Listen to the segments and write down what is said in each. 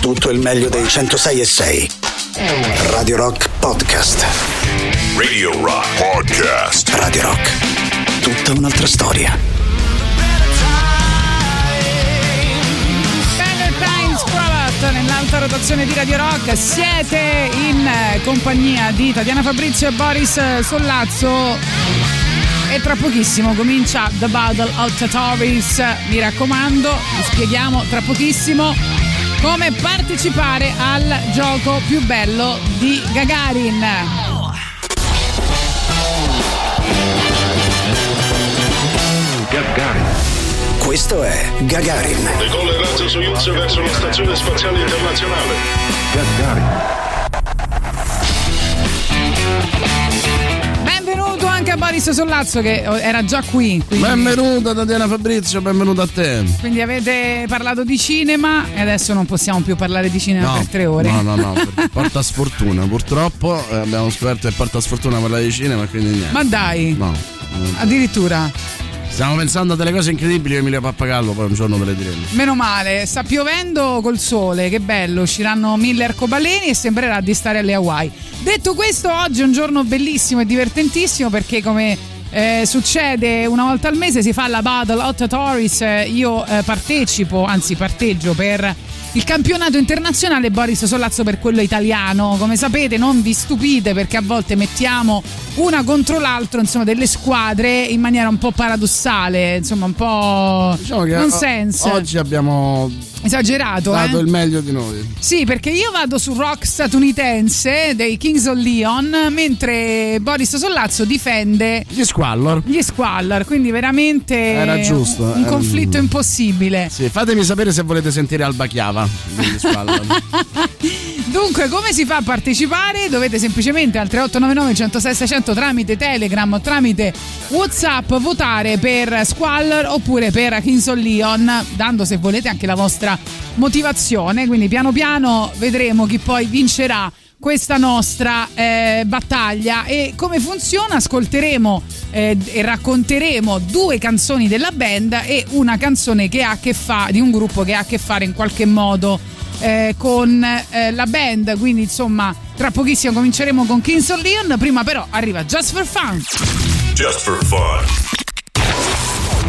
tutto il meglio dei 106 e 6. Radio Rock Podcast. Radio Rock Podcast. Radio Rock. Tutta un'altra storia. Better Times Cravat nell'alta rotazione di Radio Rock. Siete in eh, compagnia di Tatiana Fabrizio e Boris Sollazzo. E tra pochissimo comincia The Battle of Tatoris. Mi raccomando, vi spieghiamo tra pochissimo come partecipare al gioco più bello di Gagarin. Gagarin. Questo è Gagarin. Decolla il razzo Soyuz verso la stazione spaziale internazionale. Gagarin. Anche a Boris Sollazzo che era già qui. Quindi, Benvenuta Tatiana Fabrizio, benvenuto a te. quindi avete parlato di cinema e adesso non possiamo più parlare di cinema per tre ore. No, no, no, porta sfortuna. Purtroppo eh, abbiamo scoperto che porta sfortuna parlare di cinema, quindi niente. Ma dai, No. addirittura. Stiamo pensando a delle cose incredibili Emilio Pappagallo poi un giorno ve le diremo. Meno male, sta piovendo col sole, che bello, usciranno mille arcobaleni e sembrerà di stare alle Hawaii. Detto questo, oggi è un giorno bellissimo e divertentissimo perché come eh, succede una volta al mese si fa la Battle Hot Tories, eh, io eh, partecipo, anzi parteggio per il campionato internazionale Boris Sollazzo per quello italiano. Come sapete non vi stupite perché a volte mettiamo una contro l'altro, insomma, delle squadre in maniera un po' paradossale, insomma, un po' Diciamo che nonsense. o- oggi abbiamo Esagerato, dato eh? il meglio di noi. Sì, perché io vado sul rock statunitense dei Kings of Leon, mentre Boris Sollazzo difende Gli Squallor. gli Squallor, quindi veramente Era giusto, un, un era- conflitto impossibile. Sì, fatemi sapere se volete sentire Alba Chiava degli Squallor. Dunque, come si fa a partecipare? Dovete semplicemente al 3899 106 600 tramite Telegram o tramite WhatsApp votare per Squallor oppure per Kings of Leon, dando se volete anche la vostra motivazione. Quindi piano piano vedremo chi poi vincerà questa nostra eh, battaglia e come funziona ascolteremo eh, e racconteremo due canzoni della band e una canzone che ha a che fare di un gruppo che ha a che fare in qualche modo eh, con eh, la band quindi insomma tra pochissimo cominceremo con Kings of Leon prima però arriva Just for Fun Just for fun.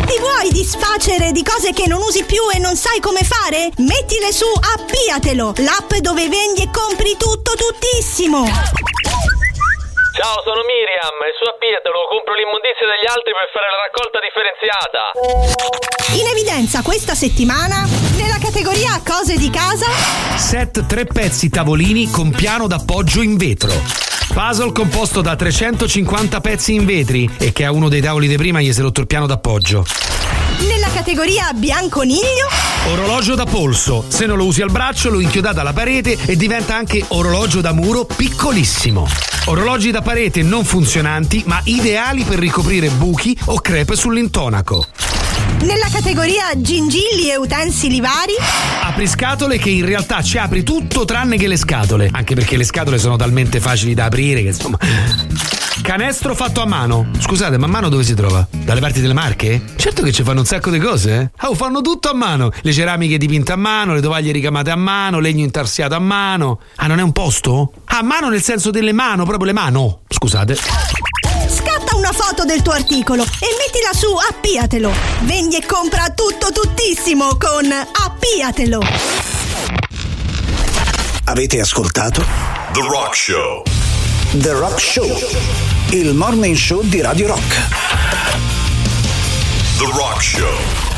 Ti vuoi disfacere di cose che non usi più e non sai come fare? Mettile su Appiatelo, l'app dove vendi e compri tutto tuttissimo. Ciao, sono Miriam e su Appiatelo compro l'immondizia degli altri per fare la raccolta differenziata. In evidenza questa settimana, nella categoria cose di casa, Set tre pezzi tavolini con piano d'appoggio in vetro. Puzzle composto da 350 pezzi in vetri e che a uno dei tavoli di prima gli si è rotto il piano d'appoggio. nella categoria bianconiglio, Orologio da polso. Se non lo usi al braccio lo inchiodate alla parete e diventa anche orologio da muro piccolissimo. Orologi da parete non funzionanti ma ideali per ricoprire buchi o crepe sull'intonaco. Nella categoria gingilli e utensili vari, Apri scatole che in realtà ci apri tutto tranne che le scatole. Anche perché le scatole sono talmente facili da aprire che insomma. Canestro fatto a mano. Scusate, ma a mano dove si trova? Dalle parti delle Marche? Certo che ci fanno un sacco di cose, eh? Oh, fanno tutto a mano. Le ceramiche dipinte a mano, le tovaglie ricamate a mano, legno intarsiato a mano. Ah, non è un posto? Ah, a mano nel senso delle mano, proprio le mano. Scusate. Scatta una foto del tuo articolo e mettila su Appiatelo. Vendi e compra tutto tuttissimo con Appiatelo. Avete ascoltato The Rock Show. The Rock Show, il morning show di Radio Rock. The Rock Show.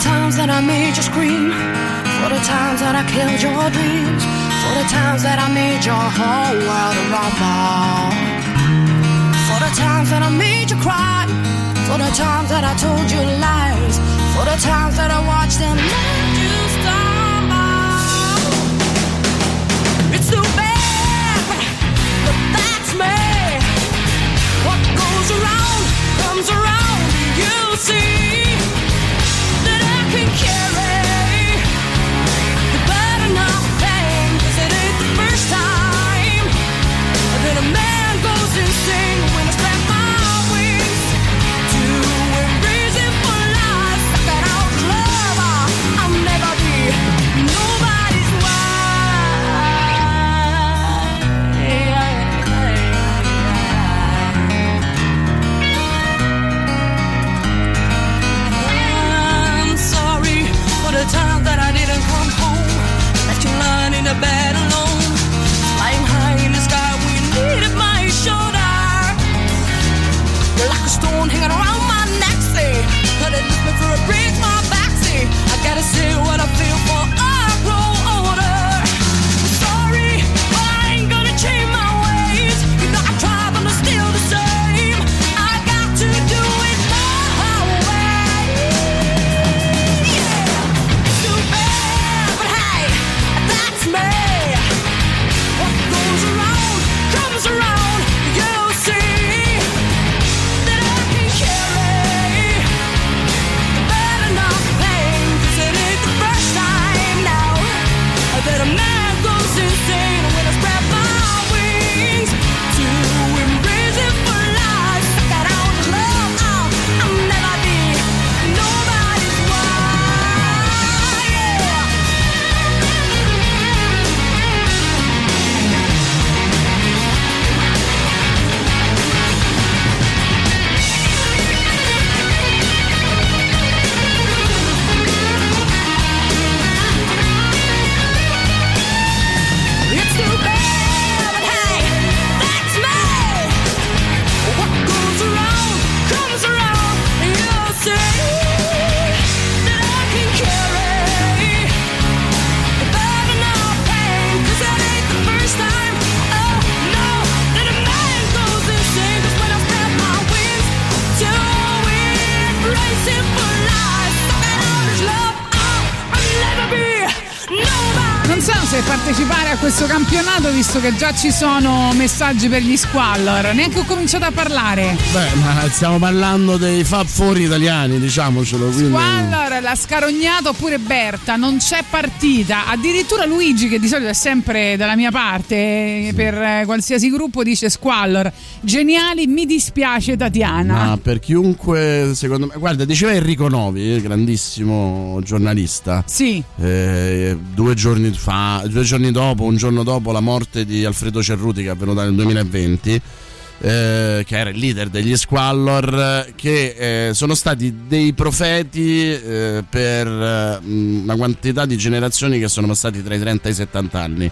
The times that I made you scream, for the times that I killed your dreams, for the times that I made your whole world a rumble, for the times that I made you cry, for the times that I told you lies, for the times that I watched them let you stumble. It's too bad, but that's me. What goes around comes around. You see can carry phone hanging around my neck, see. But it me for a break, my back, see. I gotta see questo campionato visto che già ci sono messaggi per gli squallor. Neanche ho cominciato a parlare. Beh, ma stiamo parlando dei Fab Four italiani, diciamocelo. Quindi... Squallor, la scarognata oppure Berta, non c'è partita. Addirittura Luigi, che di solito è sempre dalla mia parte, per eh, qualsiasi gruppo dice Squallor. Geniali, mi dispiace Tatiana. Ma per chiunque, secondo me, guarda, diceva Enrico Novi, eh, grandissimo giornalista. Sì. Eh, due giorni fa, due giorni dopo, un giorno dopo la morte di Alfredo Cerruti, che è avvenuta nel 2020. eh, che era il leader degli Squallor, che eh, sono stati dei profeti eh, per eh, una quantità di generazioni che sono passati tra i 30 e i 70 anni.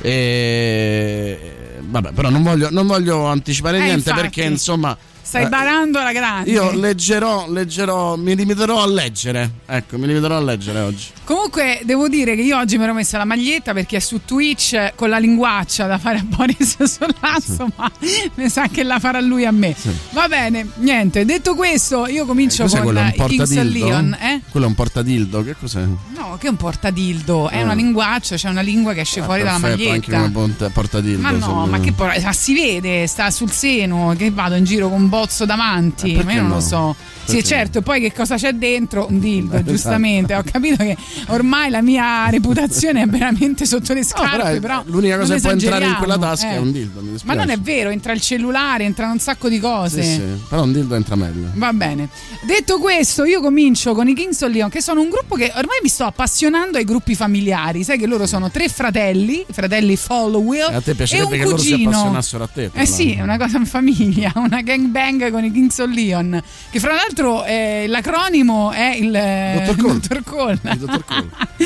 E, vabbè, però non voglio, non voglio anticipare Eh, niente infatti. perché insomma. Stai eh, barando la grande. io leggerò, leggerò, mi limiterò a leggere. Ecco, mi limiterò a leggere oggi. Comunque devo dire che io oggi mi ero messa la maglietta perché è su Twitch con la linguaccia da fare a Boris Sollazzo, ma mi sa che la farà lui a me. Va bene, niente. Detto questo, io comincio Cos'è con quello? Un Kings? Leon. Eh? Quello è un portadildo, che cos'è? No, che è un portadildo, è Ah. una linguaccia, c'è una lingua che esce Ah, fuori dalla perfetto, anche maglietta. come pont- portadildo. Ma no, insomma. ma che por- ma si vede, sta sul seno, che vado in giro con un bozzo davanti, Eh, ma io non no? lo so. Sì, Perché? certo, poi che cosa c'è dentro? Un dildo, Eh, giustamente. Ho capito che ormai la mia reputazione è veramente sotto le No, scarpe, è- però, l'unica cosa che può entrare in quella tasca eh. è un dildo. Ma non è vero, entra il cellulare, entrano un sacco di cose. Sì, sì, però un dildo entra meglio. Va bene. Detto questo, io comincio con i Kingston Leon, che sono un gruppo che ormai mi sto appassionando ai gruppi familiari. Sai che loro sono tre fratelli, fratelli Followill. E a te piacerebbe che loro si cugino. appassionassero a te. Eh sì, è una cosa in famiglia, una gangbang con i Kingston Leon. Che fra l'altro eh, l'acronimo è il eh, Dottor Cole. Dottor Cole.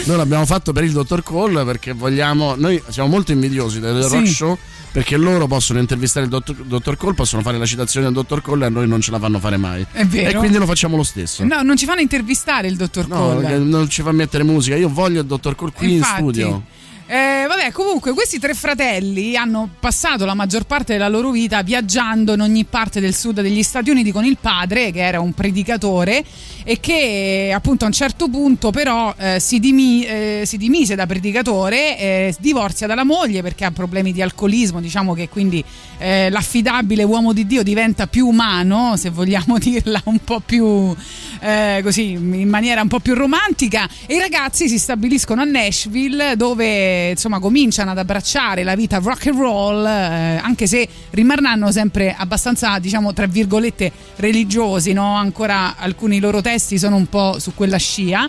Noi l'abbiamo fatto per il dottor Cole perché vogliamo. Noi siamo molto invidiosi del Sì. rock show perché loro possono intervistare il dottor, dottor Cole, possono fare la citazione del dottor Cole e a noi non ce la fanno fare mai. È vero. E quindi lo facciamo lo stesso. No, non ci fanno intervistare il Dottor No, Cole. perché non ci fa mettere musica. Io voglio il dottor Cole qui Infatti. in studio. Eh, vabbè, comunque questi tre fratelli hanno passato la maggior parte della loro vita viaggiando in ogni parte del sud degli Stati Uniti con il padre, che era un predicatore, e che appunto a un certo punto però eh, si, dimi- eh, si dimise da predicatore, eh, divorzia dalla moglie perché ha problemi di alcolismo, diciamo che quindi eh, l'affidabile uomo di Dio diventa più umano, se vogliamo dirla un po' più eh, così, in maniera un po' più romantica, e i ragazzi si stabiliscono a Nashville dove insomma cominciano ad abbracciare la vita rock and roll, eh, anche se rimarranno sempre abbastanza, diciamo, tra virgolette religiosi, no? Ancora alcuni loro testi sono un po' su quella scia.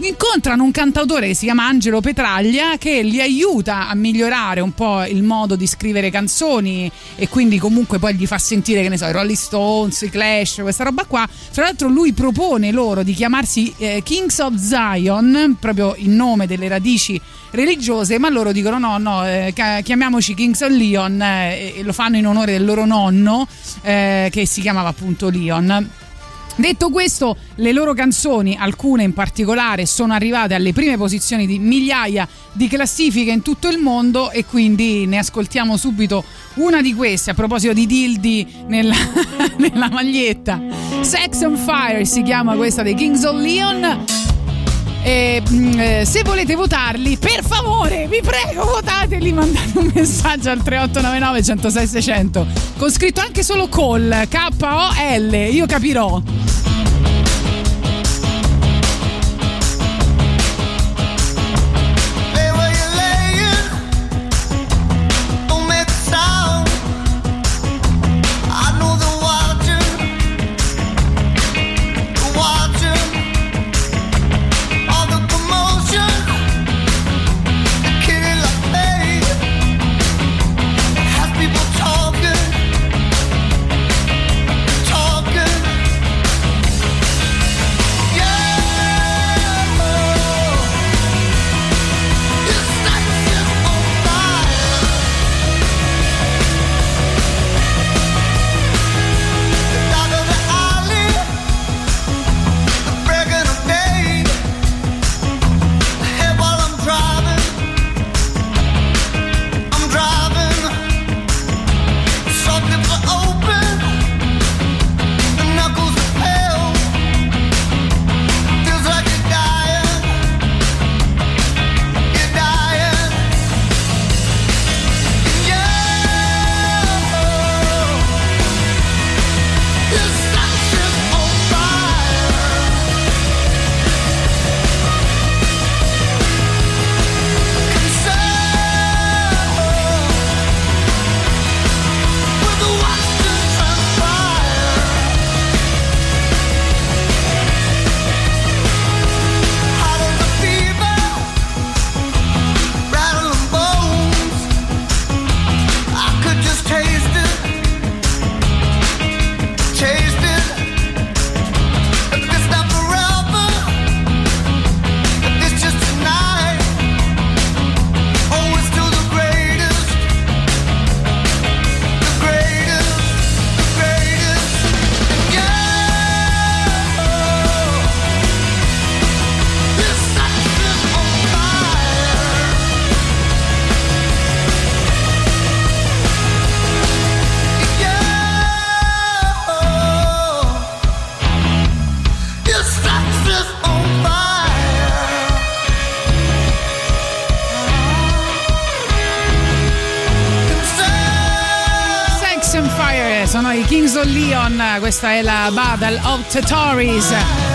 Incontrano un cantautore che si chiama Angelo Petraglia che li aiuta a migliorare un po' il modo di scrivere canzoni e quindi comunque poi gli fa sentire che ne so i Rolling Stones, i Clash, questa roba qua. Fra l'altro lui propone loro di chiamarsi eh, Kings of Zion, proprio in nome delle radici religiose, ma loro dicono no, no, eh, chiamiamoci Kings of Leon eh, e lo fanno in onore del loro nonno eh, che si chiamava appunto Leon. Detto questo, le loro canzoni, alcune in particolare, sono arrivate alle prime posizioni di migliaia di classifiche in tutto il mondo e quindi ne ascoltiamo subito una di queste a proposito di dildi nella, nella maglietta. Sex on Fire si chiama questa dei Kings of Leon. E, mm, eh, se volete votarli, per favore, vi prego, votateli, mandate un messaggio al 3899 106 600 con scritto anche solo call, K-O-L, io capirò. Questa è la Battle of the Tories.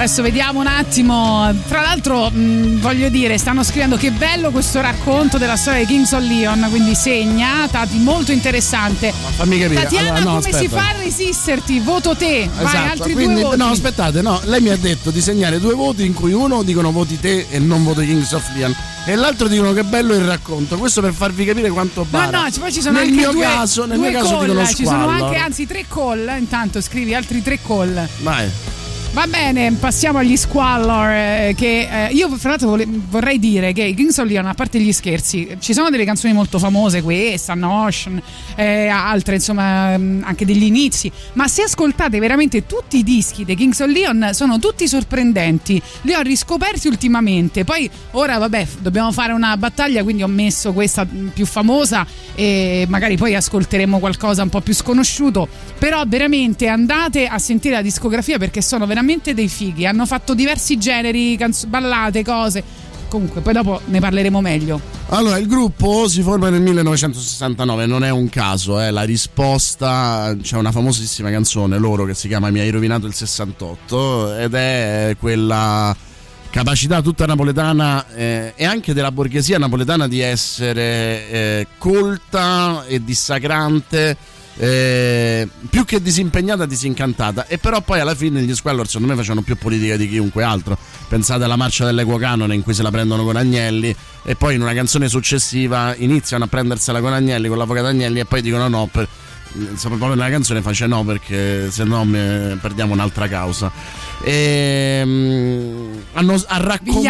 Adesso vediamo un attimo. Tra l'altro, mh, voglio dire, stanno scrivendo che bello questo racconto della storia di Kings of Leon. Quindi segna, Tati, molto interessante. Fammi capire. Tatiana, Allora, no, come si aspetta. fa a resisterti? Voto te. Vai, Esatto, altri quindi, due voti. no, aspettate, no, lei mi ha detto di segnare due voti in cui uno dicono voti te e non voto Kings of Leon e l'altro dicono che bello il racconto. Questo per farvi capire quanto No, bara. no, poi ci sono nel anche mio due, caso, nel due mio caso call, dicono ci sono squallor. anche anzi tre call. Intanto scrivi altri tre call. Vai. Va bene, passiamo agli squallor. eh, che eh, io, fra l'altro, vole- vorrei dire che i Kings of Leon, a parte gli scherzi, ci sono delle canzoni molto famose, questa, Notion, eh, altre, insomma, mm, anche degli inizi. Ma se ascoltate veramente tutti i dischi dei Kings of Leon, sono tutti sorprendenti. Li ho riscoperti ultimamente. Poi, ora, vabbè, dobbiamo fare una battaglia, quindi ho messo questa mm, più famosa e magari poi ascolteremo qualcosa un po' più sconosciuto. Però, veramente andate a sentire la discografia perché sono veramente dei fighi. Hanno fatto diversi generi, canzo- ballate, cose. Comunque, poi dopo ne parleremo meglio. Allora, il gruppo si forma nel 1969, non è un caso, è la risposta, c'è una famosissima canzone loro che si chiama Mi hai rovinato il 68 ed è quella capacità tutta napoletana eh, e anche della borghesia napoletana di essere eh, colta e dissacrante. Eh, più che disimpegnata disincantata. E però poi alla fine gli Squallor secondo me facevano più politica di chiunque altro. Pensate alla marcia dell'Equo Canone in cui se la prendono con Agnelli e poi in una canzone successiva iniziano a prendersela con Agnelli con l'avvocato Agnelli e poi dicono no per, insomma, proprio nella canzone face no perché se no me- perdiamo un'altra causa. E, mm, hanno, ha raccon-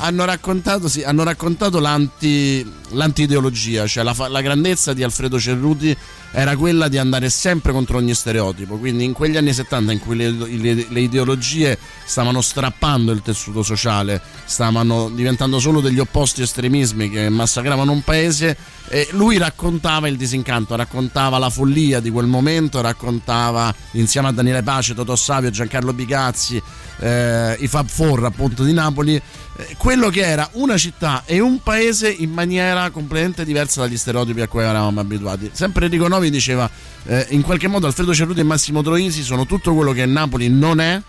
hanno raccontato, sì, hanno raccontato l'anti, l'anti-ideologia, cioè la, fa- la grandezza di Alfredo Cerruti era quella di andare sempre contro ogni stereotipo. Quindi in quegli anni 70 in cui le, le- le ideologie stavano strappando il tessuto sociale, stavano diventando solo degli opposti estremismi che massacravano un paese, lui raccontava il disincanto, raccontava la follia di quel momento, raccontava insieme a Daniele Pace, Totò Savio, Giancarlo Bigazzi, eh, i Fab Four appunto di Napoli, quello che era una città e un paese in maniera completamente diversa dagli stereotipi a cui eravamo abituati. Sempre Enrico Novi diceva eh, in qualche modo Alfredo Cerruti e Massimo Troisi sono tutto quello che Napoli non è.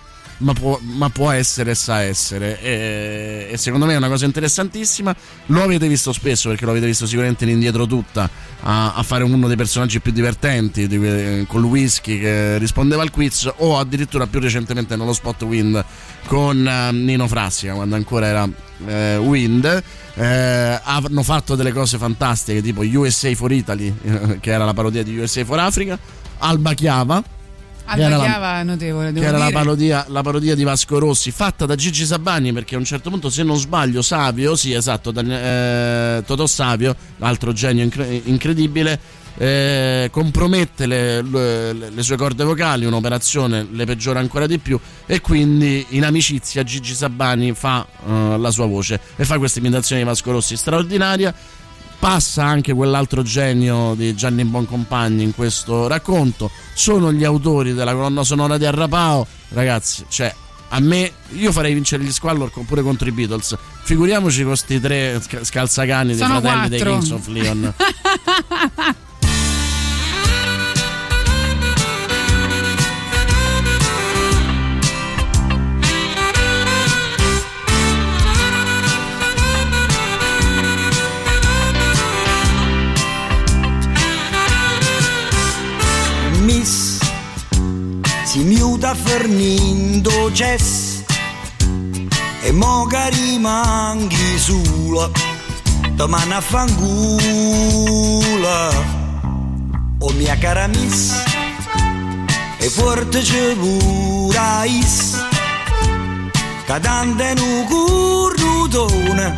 Ma può, ma può essere e sa essere e, e secondo me è una cosa interessantissima lo avete visto spesso perché lo avete visto sicuramente in indietro tutta a, a fare uno dei personaggi più divertenti di con whisky che rispondeva al quiz o addirittura più recentemente nello spot Wind con eh, Nino Frassica quando ancora era eh, Wind eh, hanno fatto delle cose fantastiche tipo USA for Italy che era la parodia di USA for Africa Alba Chiava che era Alba la- Chiava notevole, che devo era la dire. parodia, la parodia di Vasco Rossi fatta da Gigi Sabani perché a un certo punto se non sbaglio Savio sì esatto Dan- eh, Totò Savio altro genio incre- incredibile eh, compromette le, le- le sue corde vocali un'operazione le peggiora ancora di più e quindi in amicizia Gigi Sabani fa eh, la sua voce e fa questa imitazione di Vasco Rossi straordinaria passa anche quell'altro genio di Gianni Boncompagni in questo racconto. Sono gli autori della colonna sonora di Arrapao. Ragazzi, cioè, a me, io farei vincere gli Squallor pure contro i Beatles. Figuriamoci con questi tre sca- scalzacani dei Sono fratelli dei quattro. Kings of Leon. si miuta fornindo jazz e mo che rimanghi sola domani a fangula. Oh mia cara miss, e forte c'è pure is, cadante nu currutone,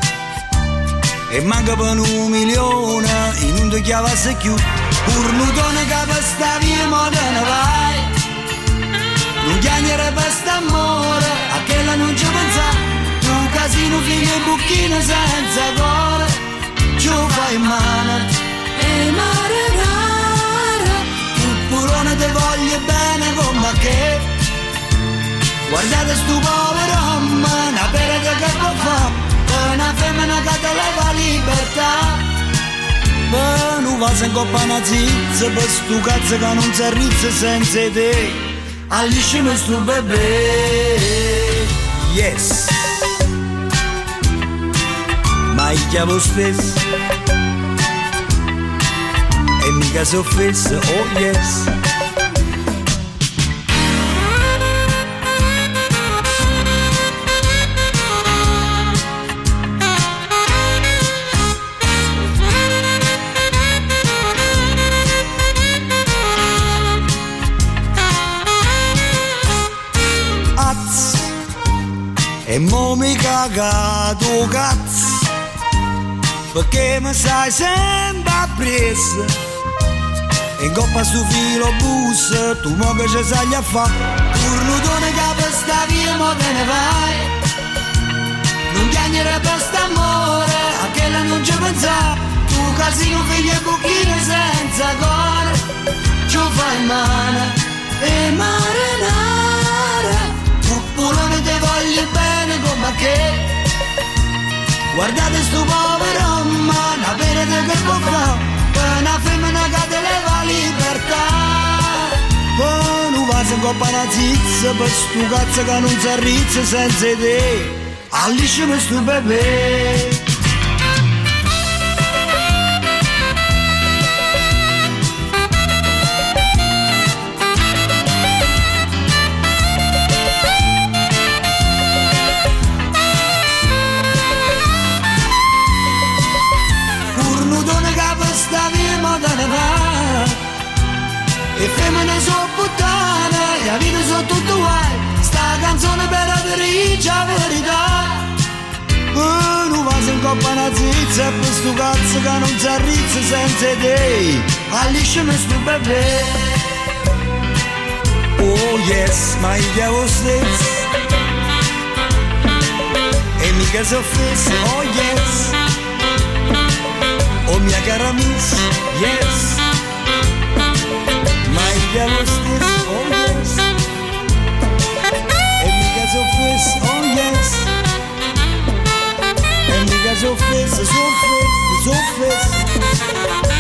e manca per un milione, in un chiavasse più, currutone che per sta via moderna vai, non chiagnere per st'amore, a che la non ci pensa, un casino figlio e bucchino senza cuore, ci fai male, e mare rara, purone te voglio bene come che, guardate sto povero uomo, una perete che può fare, una femmina che te leva libertà. Ma non va se coppa una zizza per sto cazzo che non si arrizza senza te Alliscimi sto bebè Yes. Ma io chiamo stesso E mica si offesso Oh yes E mo mi cagato cazzo Perché mi sai sempre appresso. E in coppa sto filo bus Tu mo che ci sai a fa. Urlutone che per sta via mo te ne vai. Non chiagnere per st'amore A che la non ci pensa. Tu casino figlio e buchino senza cuore. Ci fai male E mare nara Puppulone te voglio bene come che? Guardate sto povero uomo Una perete che può fare Per una femmina che te leva libertà. Oh, non va se coppa una zizza Per sto cazzo che non si arrizza senza te Alliscimi sto bebè tutto guai Sta canzone per la la verità Oh, non va in coppa una zizza E per sto cazzo che non si arrizza senza te Alliscimi sto bebè. Oh yes, ma io chiamo stesso. E mica si offesso, oh yes. Oh mia cara miss, yes. Ma il diavolo stesso, si offesso, oh yes. E mica si offesso, si offesso, si offesso Radio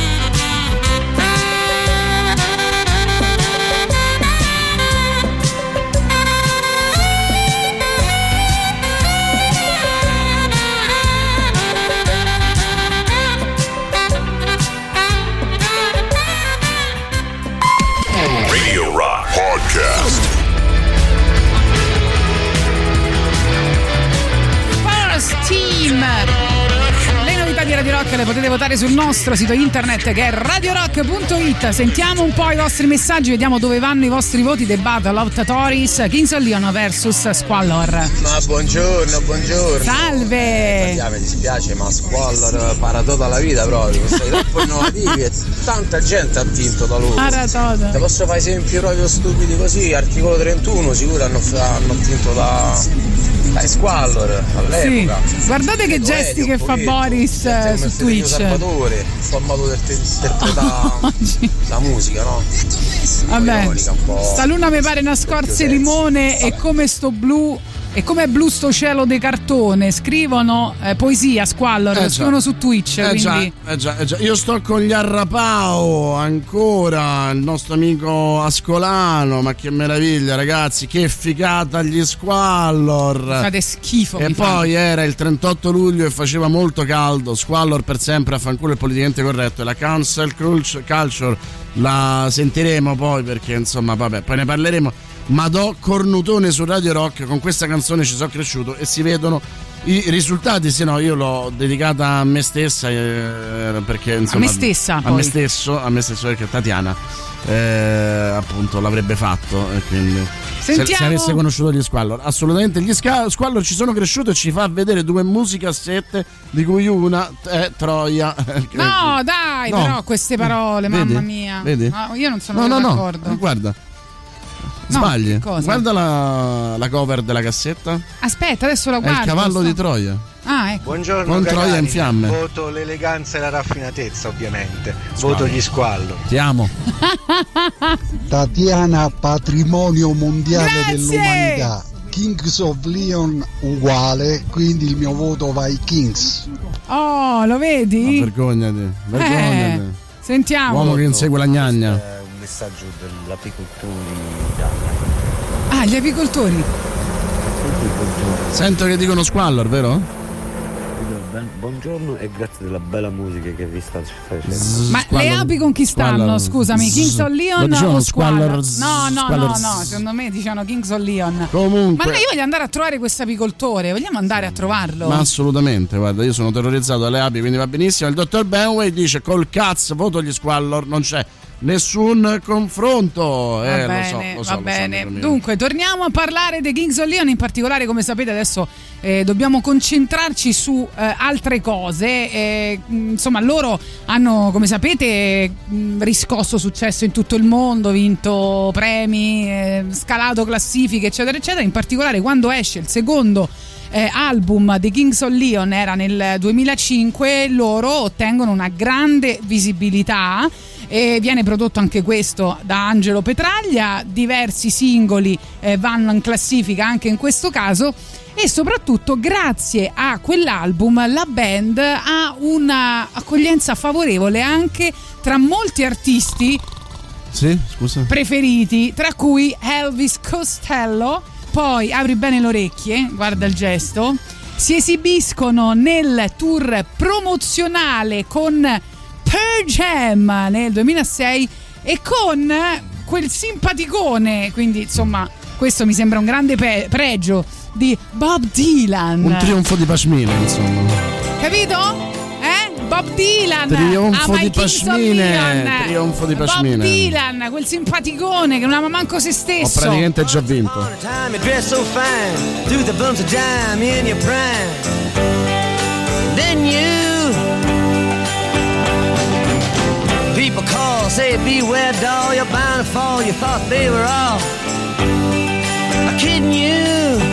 Team. Le novità di Radio Rock le potete votare sul nostro sito internet che è radiorock.it. Sentiamo un po' i vostri messaggi, vediamo dove vanno i vostri voti del Battle of Tatoris, Kings of Leon vs Squallor. Ma buongiorno, buongiorno. Salve! Ah, mi dispiace, ma Squallor para tutta la vita proprio. Sei troppo innovativi e tanta gente ha vinto da loro. Paratoda. Ti posso fare esempi proprio stupidi così? Articolo 31 sicuro hanno, hanno vinto da, dai Squallor all'epoca. Sì. Guardate che gesti che fa Boris eh, su Twitch. Salvatore, il modo di interpretare la musica, no? Vabbè, sta luna mi pare una scorza di limone e come sto blu e come blu sto cielo di cartone. Scrivono eh, poesia, squallor, Eh già. scrivono su Twitch. Eh già, quindi eh già, eh già. Io sto con gli Arrapao ancora, il nostro amico Ascolano, ma che meraviglia ragazzi, che figata gli Squallor. fate schifo. E poi fate. era il 38 luglio e faceva molto caldo, Squallor per sempre, a fanculo il politicamente corretto e la cancel culture- culture la sentiremo poi perché insomma vabbè, poi ne parleremo. Ma do cornutone su Radio Rock, con questa canzone ci sono cresciuto e si vedono I risultati, sì, no, io l'ho dedicata a me stessa eh, perché insomma, me stessa, a poi. me stesso, a me stesso perché Tatiana eh, appunto l'avrebbe fatto e quindi se, Sentiamo- se avesse conosciuto gli Squallor, assolutamente gli Sca- Squallor ci sono cresciuti e ci fa vedere due musicassette di cui una è Troia. No, dai, No. però queste parole, Vedi? mamma mia. Vedi? No, io non sono No, no, no, d'accordo. eh, guarda. No, Sbagli. che cosa? Guarda la, la cover della cassetta. Aspetta, adesso la È guardo. il cavallo sto- di Troia. Ah, ecco. Buongiorno Con Troia cagari. in fiamme. Voto l'eleganza e la raffinatezza ovviamente. Voto gli squallo. Ti amo. Tatiana, patrimonio mondiale Grazie! dell'umanità. Kings of Leon uguale, quindi il mio voto va ai Kings. Oh, lo vedi? Ma vergognati. Vergognati. Eh, sentiamo. Uomo che insegue la gnagna. Messaggio dell'apicoltore d'Italia. Ah, gli apicoltori. Sento che dicono Squallor, vero? Buongiorno e grazie della bella musica che vi sta facendo. Ma le api con chi stanno? Squallor. Scusami, Kings of Leon dicevano o Squallor? Squallor- No, no, Squallor- no, no, secondo me dicevano Kings of Leon. Comunque. Ma noi voglio andare a trovare questo apicoltore, vogliamo andare a trovarlo? Ma assolutamente, guarda, io sono terrorizzato dalle api, quindi va benissimo. Il dottor Benway dice col cazzo voto gli Squallor, non c'è nessun confronto. Eh, va lo so, bene, lo so, va so, bene. mio. Dunque, torniamo a parlare dei Kings of Leon. In particolare, come sapete, adesso eh, dobbiamo concentrarci su eh, altre cose. Eh, mh, insomma, loro hanno, come sapete, mh, riscosso successo in tutto il mondo, vinto premi, eh, scalato classifiche, eccetera, eccetera. In particolare, quando esce il secondo eh, album dei Kings of Leon era nel 2005, loro ottengono una grande visibilità e viene prodotto anche questo da Angelo Petraglia, diversi singoli eh, vanno in classifica anche in questo caso e soprattutto grazie a quell'album la band ha una accoglienza favorevole anche tra molti artisti Sì, preferiti, tra cui Elvis Costello. Poi apri bene le orecchie, guarda il gesto. Si esibiscono nel tour promozionale con Pearl Jam nel 2006 e con quel simpaticone, quindi insomma, questo mi sembra un grande pe- pregio di Bob Dylan. Un trionfo di pashmina, insomma. Capito? Bob Dylan Trionfo di pashmine, trionfo di Bob pashmine. Dylan, quel simpaticone che non ama manco se Ho stesso. praticamente già vinto. Then you people call, say beware doll, you're bound to fall. You thought they were all kidding. You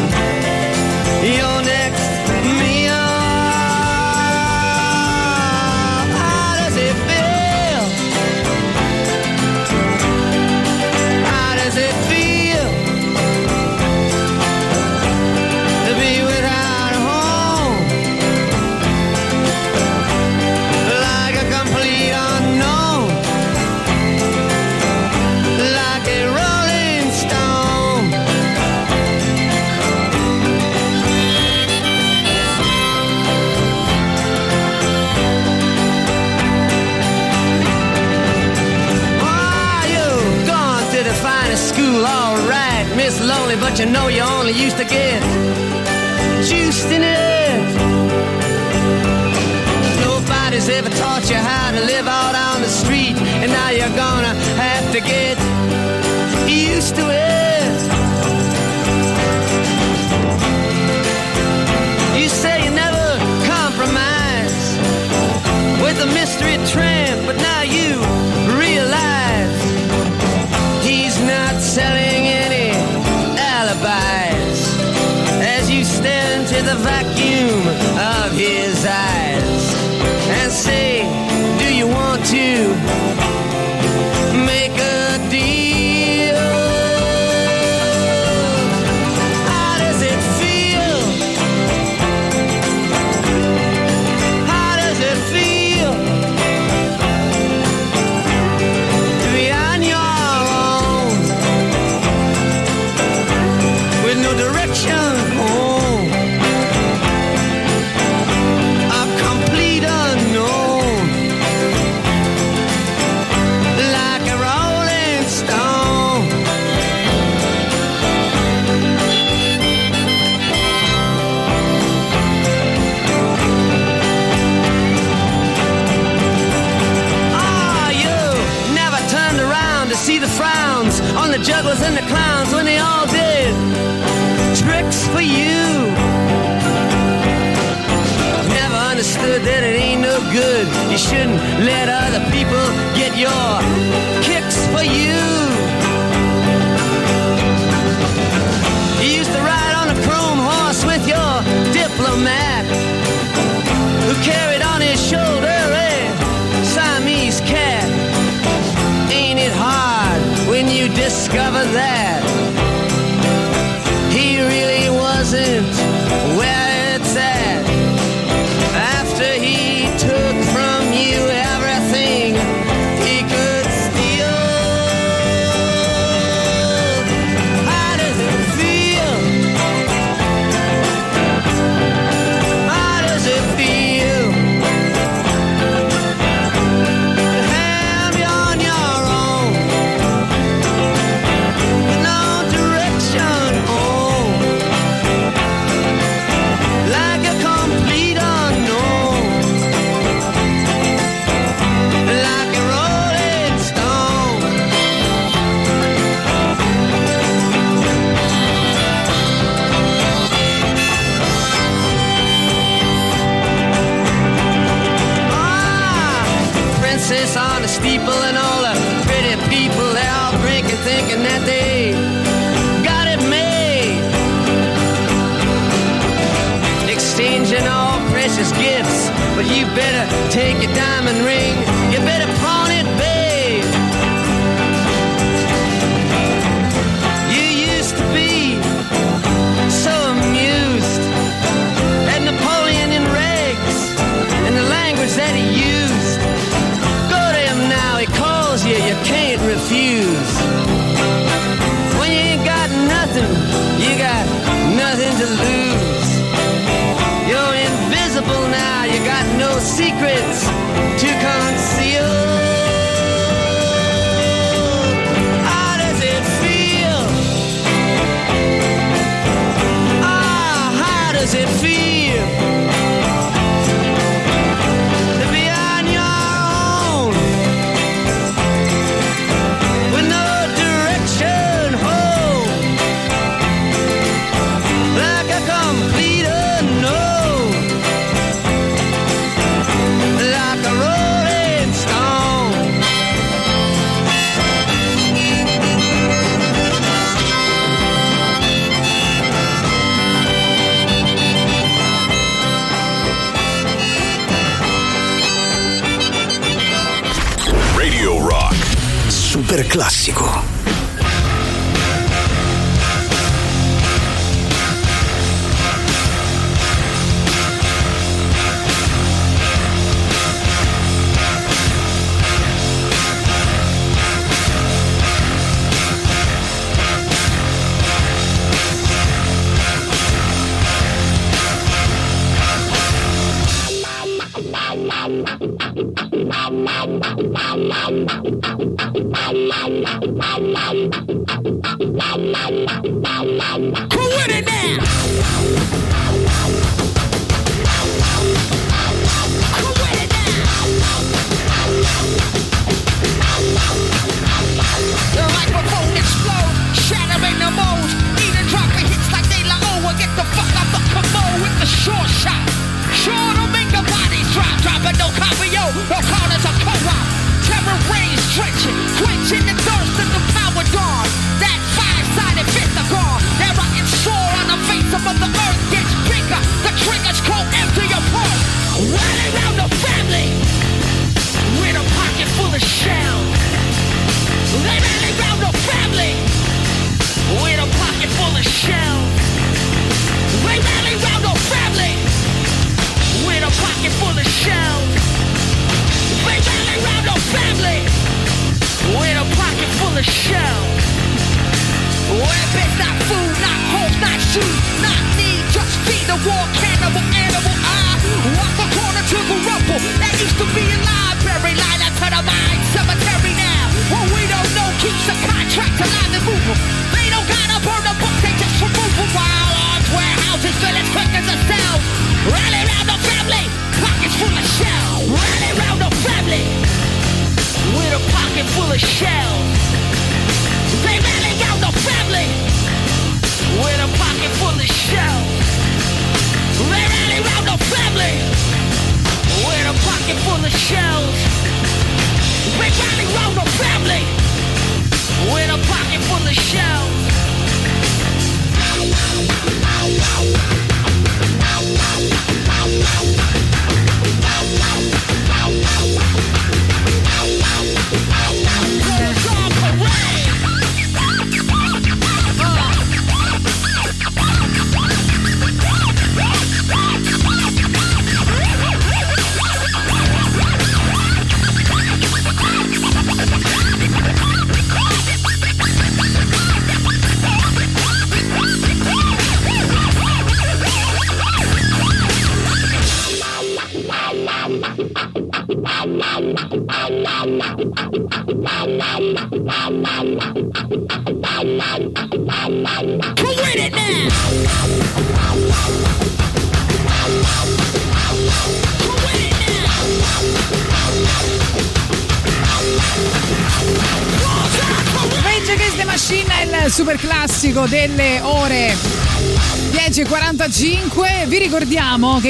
classico.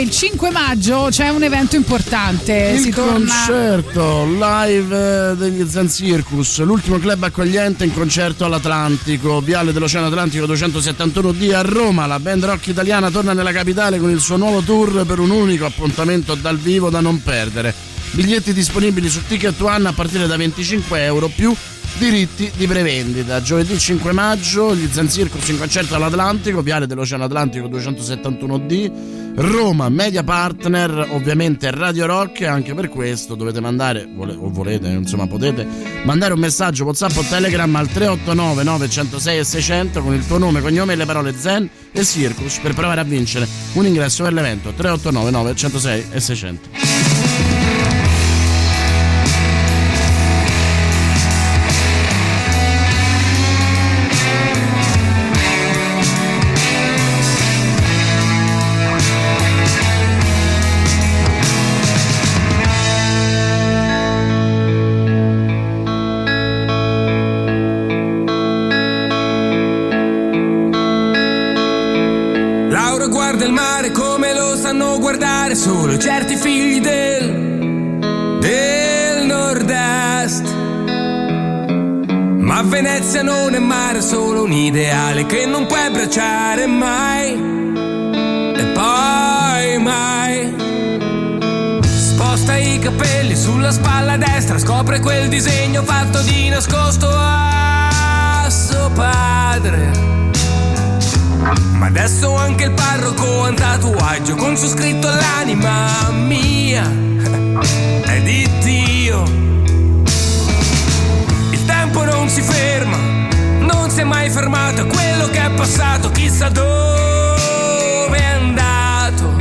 Il 5 maggio c'è un evento importante. Il si torna. concerto live eh, degli Zen Circus, l'ultimo club accogliente in concerto all'Atlantico, Viale dell'Oceano Atlantico 271D a Roma. La band rock italiana torna nella capitale con il suo nuovo tour per un unico appuntamento dal vivo da non perdere. Biglietti disponibili su Ticket One a partire da 25 euro più diritti di prevendita. Giovedì 5 maggio gli Zen Circus in concerto all'Atlantico, Viale dell'Oceano Atlantico 271D, Roma, media partner, ovviamente Radio Rock. Anche per questo dovete mandare, vole- o volete, insomma, potete mandare un messaggio WhatsApp o Telegram al 389 906 e 600 con il tuo nome, cognome e le parole Zen e Circus per provare a vincere un ingresso per l'evento 389 906 e 600. Ma adesso anche il parroco ha un tatuaggio con su scritto l'anima mia è di Dio. Il tempo non si ferma, non si è mai fermato, quello che è passato, chissà dove è andato.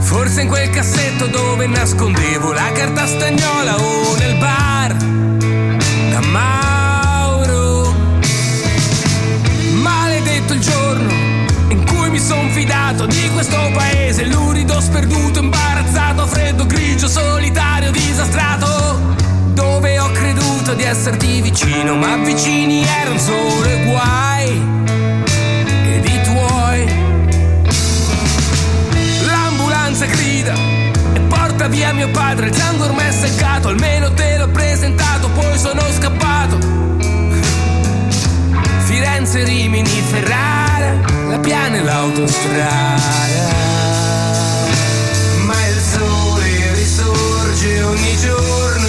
Forse in quel cassetto dove nascondevo la carta stagnola o nel bar fidato di questo paese, lurido, sperduto, imbarazzato, freddo, grigio, solitario, disastrato. Dove ho creduto di esserti vicino, ma vicini erano solo i guai. Ed i tuoi. L'ambulanza grida e porta via mio padre, il sangue ormai è seccato, almeno te l'ho presentato, poi sono scappato. Firenze, Rimini, Ferrara, la piana e l'autostrada. Ma il sole risorge ogni giorno,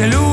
te lo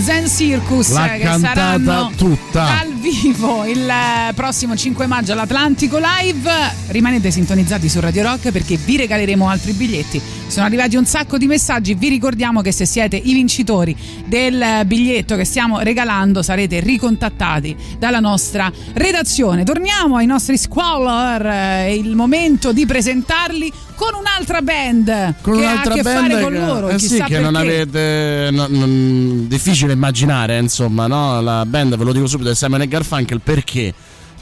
meravigliosa degli Zen Circus L'ha che cantata saranno tutta. dal vivo il eh, prossimo 5 maggio all'Atlantico Live. Rimanete sintonizzati su Radio Rock perché vi regaleremo altri biglietti. Sono arrivati un sacco di messaggi. Vi ricordiamo che se siete i vincitori del biglietto che stiamo regalando sarete ricontattati dalla nostra redazione. Torniamo ai nostri squalor. eh, È il momento di presentarli con un'altra band con che un'altra ha a che band fare con loro. eh sì, che non perché. avete no- non- difficile immaginare insomma no? la band ve lo dico subito è Simon e Garfunkel perché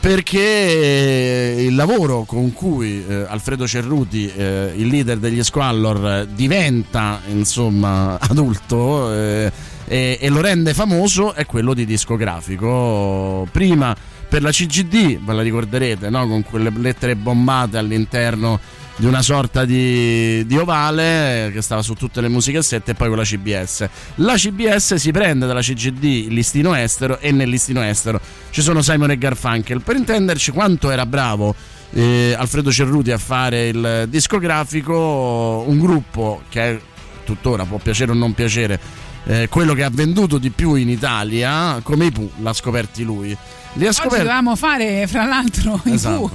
perché il lavoro con cui eh, Alfredo Cerruti, eh, il leader degli Squallor, eh, diventa insomma adulto eh, e, e lo rende famoso è quello di discografico. Prima per la CGD, ve la ricorderete, no? con quelle lettere bombate all'interno di una sorta di, di ovale che stava su tutte le musicassette e poi con la CBS. La CBS si prende dalla CGD il listino estero e nel listino estero ci sono Simon e Garfunkel. Per intenderci quanto era bravo eh, Alfredo Cerruti a fare il discografico, un gruppo che è, tuttora può piacere o non piacere, eh, quello che ha venduto di più in Italia, come i Pooh, l'ha scoperti lui. Li ha Oggi scoperti dovevamo fare, fra l'altro, Esatto.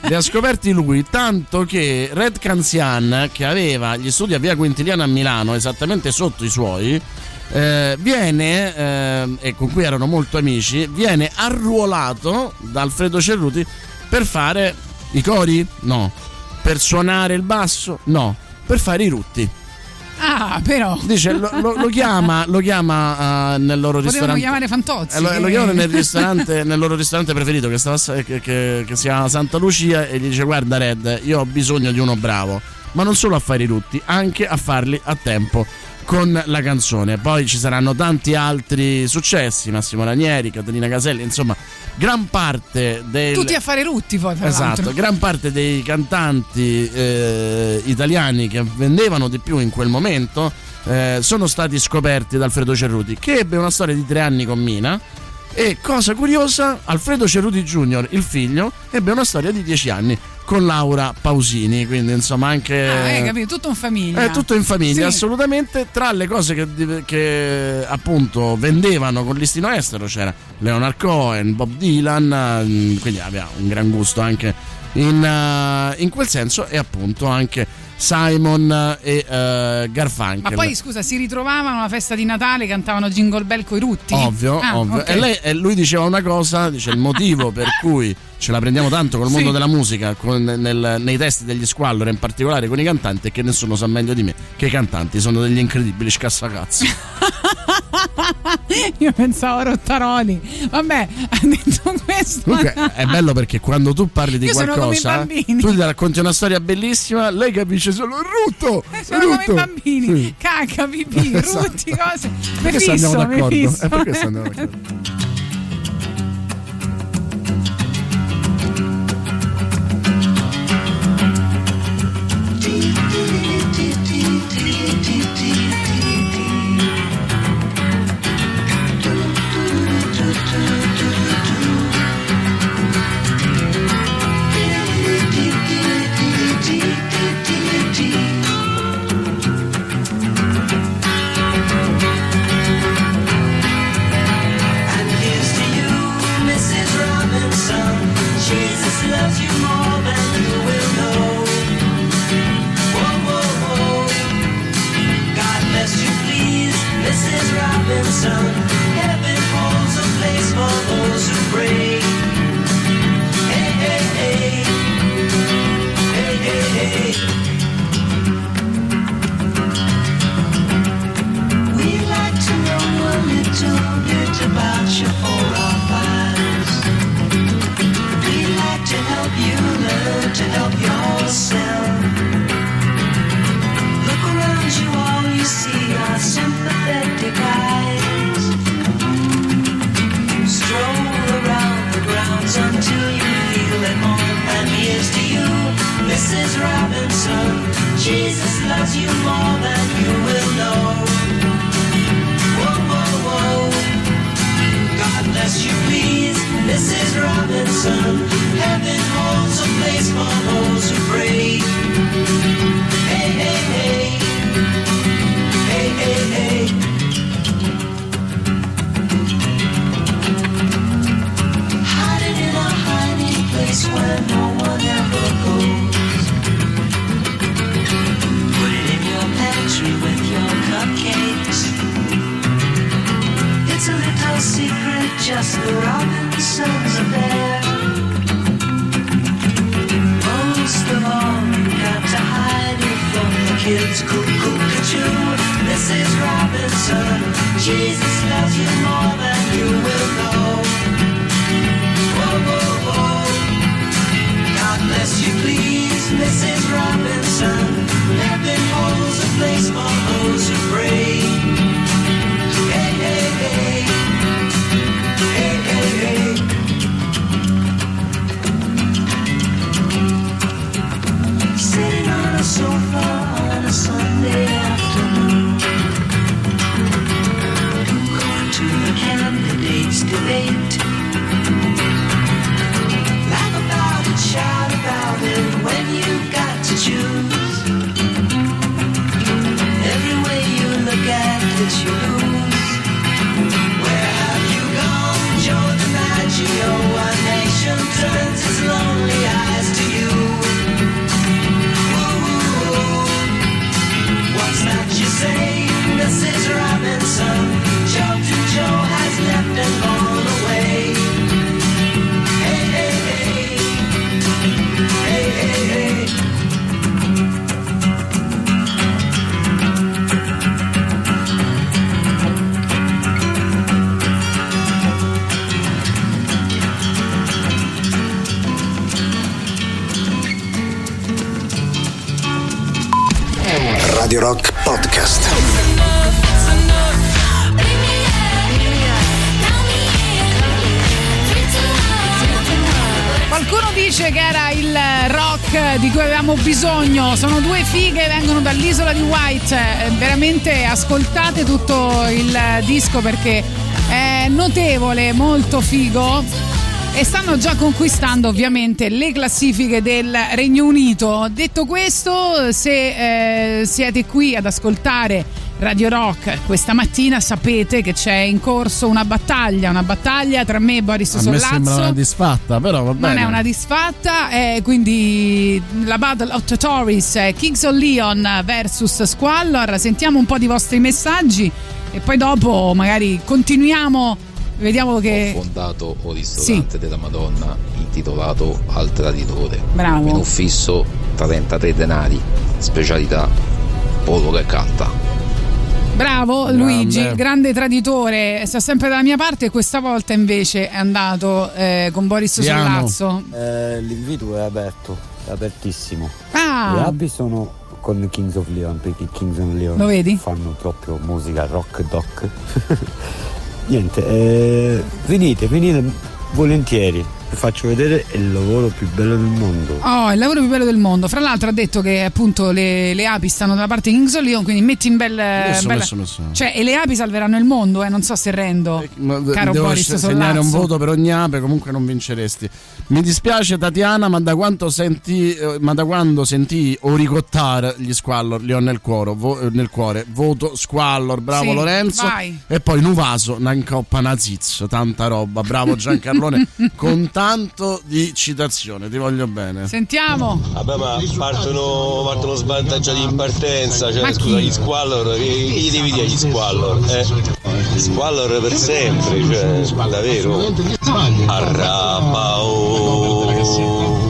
Li ha scoperti lui tanto che Red Canzian che aveva gli studi a via Quintiliana a Milano esattamente sotto i suoi eh, viene eh, e con cui erano molto amici viene arruolato da Alfredo Cerruti per fare i cori? no per suonare il basso? no per fare i rutti Ah, però. Dice, lo, lo- lo chiama, lo chiama eh, nel loro Potevano ristorante. chiamare Fantozzi. Eh, lo, lo chiamano nel, ristorante, nel loro ristorante preferito che, stava, che, che- che si chiama Santa Lucia e gli dice guarda Red io ho bisogno di uno bravo ma non solo a fare i rutti anche a farli a tempo con la canzone poi ci saranno tanti altri successi Massimo Ranieri, Caterina Caselli insomma gran parte del Tutti a fare rutti poi, fra Esatto, l'altro. gran parte dei cantanti eh, italiani che vendevano di più in quel momento eh, sono stati scoperti da Alfredo Cerruti, che ebbe una storia di tre anni con Mina. E cosa curiosa, Alfredo Cerruti Jr., il figlio, ebbe una storia di dieci anni con Laura Pausini, quindi insomma anche... Ah, hai capito? Tutto in famiglia. È tutto in famiglia, Sì. assolutamente. Tra le cose che, che, appunto vendevano con listino estero c'era Leonard Cohen, Bob Dylan, mm, quindi aveva un gran gusto anche in, eh, in quel senso e appunto anche Simon e eh, Garfunkel. Ma poi scusa, si ritrovavano alla festa di Natale, cantavano Jingle Bell coi rutti? Ovvio, Ah, ovvio. ok. E, lei- e lui diceva una cosa, dice il motivo per cui ce la prendiamo tanto col mondo Sì. della musica, con- nel- nei testi degli squallor, in particolare con i cantanti, è che nessuno sa meglio di me che i cantanti sono degli incredibili scassacazzi. Io pensavo a Rottaroli. Vabbè, ha detto questo. Comunque è bello perché quando tu parli di Io qualcosa, tu ti racconti una storia bellissima, lei capisce solo rutto. Sono come i rutto. bambini, Sì. cacca, pipì, Esatto. rutti, cose. Per Mi questo andiamo d'accordo. fisso. È per questo andiamo d'accordo. Ascoltate tutto il disco perché è notevole, molto figo. E stanno già conquistando ovviamente le classifiche del Regno Unito. Detto questo, se eh, siete qui ad ascoltare Radio Rock questa mattina sapete che c'è in corso una battaglia, una battaglia tra me e Boris A me Sollazzo. sembra una disfatta, però va bene. Non è una disfatta, è quindi la Battle of the Tories, è Kings of Leon versus Squallor. Sentiamo un po' di vostri messaggi e poi dopo magari continuiamo. Vediamo che. Ho fondato o ristorante della Madonna intitolato Al Traditore. Bravo. Menù fisso 33 denari, specialità pollo e carta. Bravo Grande. Luigi, grande traditore, sta sempre dalla mia parte e questa volta invece è andato eh, con Boris Sollazzo. Eh, l'invito è aperto, è apertissimo. Ah. Le api sono con Kings of Leon perché Kings of Leon Lo vedi? fanno proprio musica rock doc. Niente, eh, venite, venite volentieri. Vi faccio vedere il lavoro più bello del mondo. Oh, il lavoro più bello del mondo. Fra l'altro ha detto che appunto le, le api stanno dalla parte di Kings of Leon, quindi metti in bel... Messo, bella- messo, messo. Cioè, e le api salveranno il mondo, eh, non so se rendo. caro Devo Boris se- segnare un voto per ogni ape, comunque non vinceresti. Mi dispiace Tatiana, ma da quanto senti eh, ma da quando senti oricottare gli squallor li ho nel cuore, vo- eh, nel cuore. voto squallor, bravo Sì, Lorenzo. vai. E poi Nuvaso, una incoppa nazizzo, tanta roba, bravo Giancarlone con tanto di citazione, ti voglio bene. Sentiamo. Vabbè, ma partono, partono svantaggiati in partenza, cioè Ma scusa, chi? gli squallor, che gli devi dire agli squallor? Eh? Squallor per sempre, cioè, davvero. Arrabao.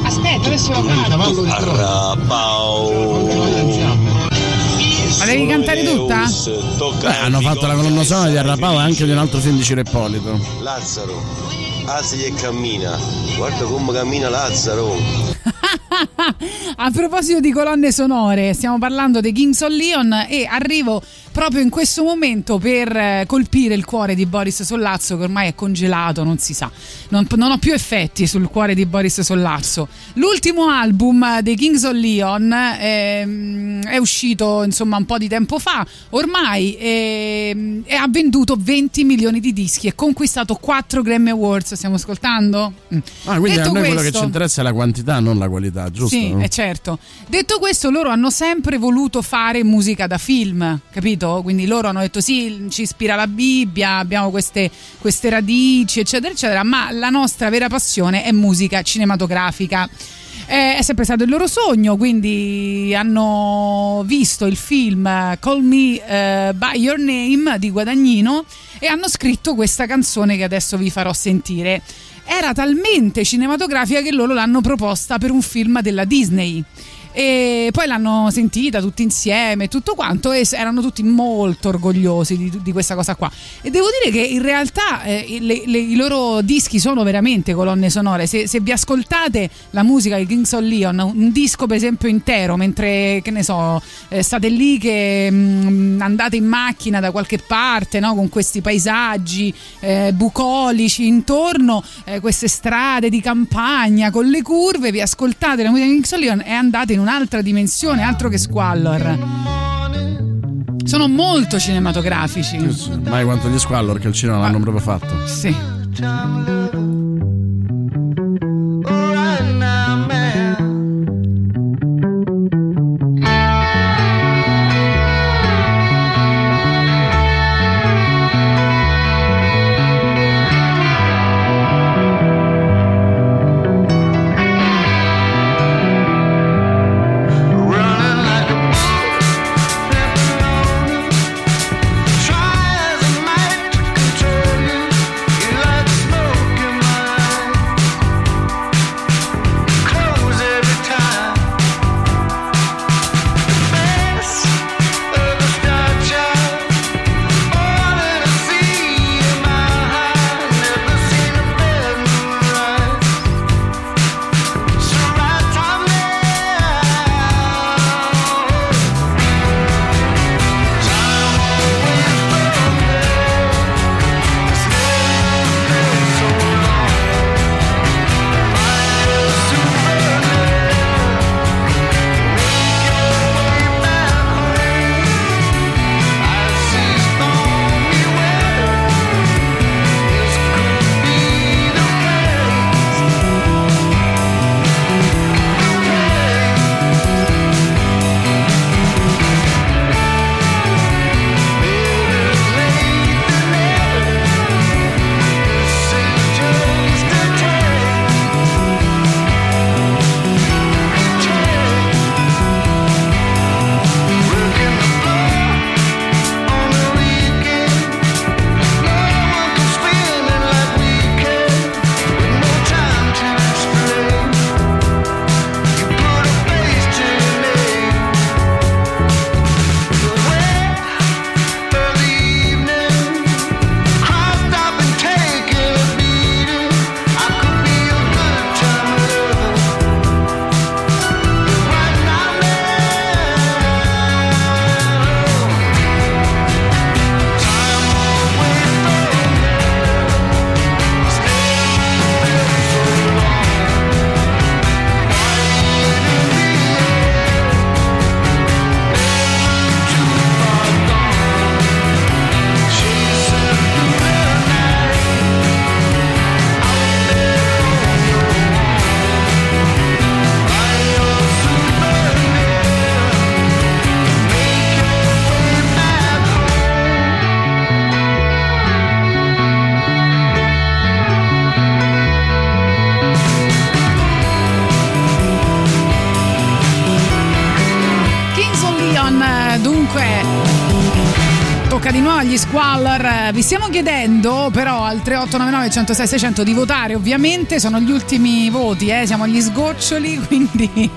Aspetta, adesso lo faccio. Arrabao. Ma devi cantare tutta? Beh, hanno fatto la colonna sonora di Arrapao e anche di un altro film di Cireppolito. Lazzaro, alzati e cammina. Guarda come cammina Lazzaro. A proposito di colonne sonore, stiamo parlando dei Kings of Leon e arrivo proprio in questo momento per eh, colpire il cuore di Boris Sollazzo che ormai è congelato, non si sa. Non, non ho più effetti sul cuore di Boris Sollazzo. L'ultimo album dei Kings of Leon ehm, è uscito insomma un po' di tempo fa, ormai ehm, ha venduto 20 milioni di dischi e conquistato 4 Grammy Awards, stiamo ascoltando? Mm. Ah, quindi Detto a noi quello che questo- ci interessa è la quantità, non la qualità, giusto? sì, è certo. Detto questo, loro hanno sempre voluto fare musica da film, capito? Quindi loro hanno detto sì, ci ispira la Bibbia, abbiamo queste, queste radici, eccetera, eccetera, ma la nostra vera passione è musica cinematografica. È sempre stato il loro sogno, quindi hanno visto il film eh, Call Me eh, By Your Name di Guadagnino e hanno scritto questa canzone che adesso vi farò sentire. Era talmente cinematografica che loro l'hanno proposta per un film della Disney. E poi l'hanno sentita tutti insieme tutto quanto e erano tutti molto orgogliosi di, di questa cosa qua. E devo dire che in realtà eh, le- le- i loro dischi sono veramente colonne sonore. Se, se vi ascoltate la musica di Kings of Leon, un disco per esempio intero, mentre che ne so, eh, state lì che mm, andate in macchina da qualche parte no? con questi paesaggi eh, bucolici intorno, eh, queste strade di campagna con le curve, vi ascoltate la musica di Kings of Leon e andate in un'altra dimensione, altro che squallor. Sono molto cinematografici. Mai quanto gli squallor che il cinema l'hanno proprio fatto. Sì. Vi stiamo chiedendo però al 3899 106 600 di votare, ovviamente sono gli ultimi voti, eh, siamo agli sgoccioli, quindi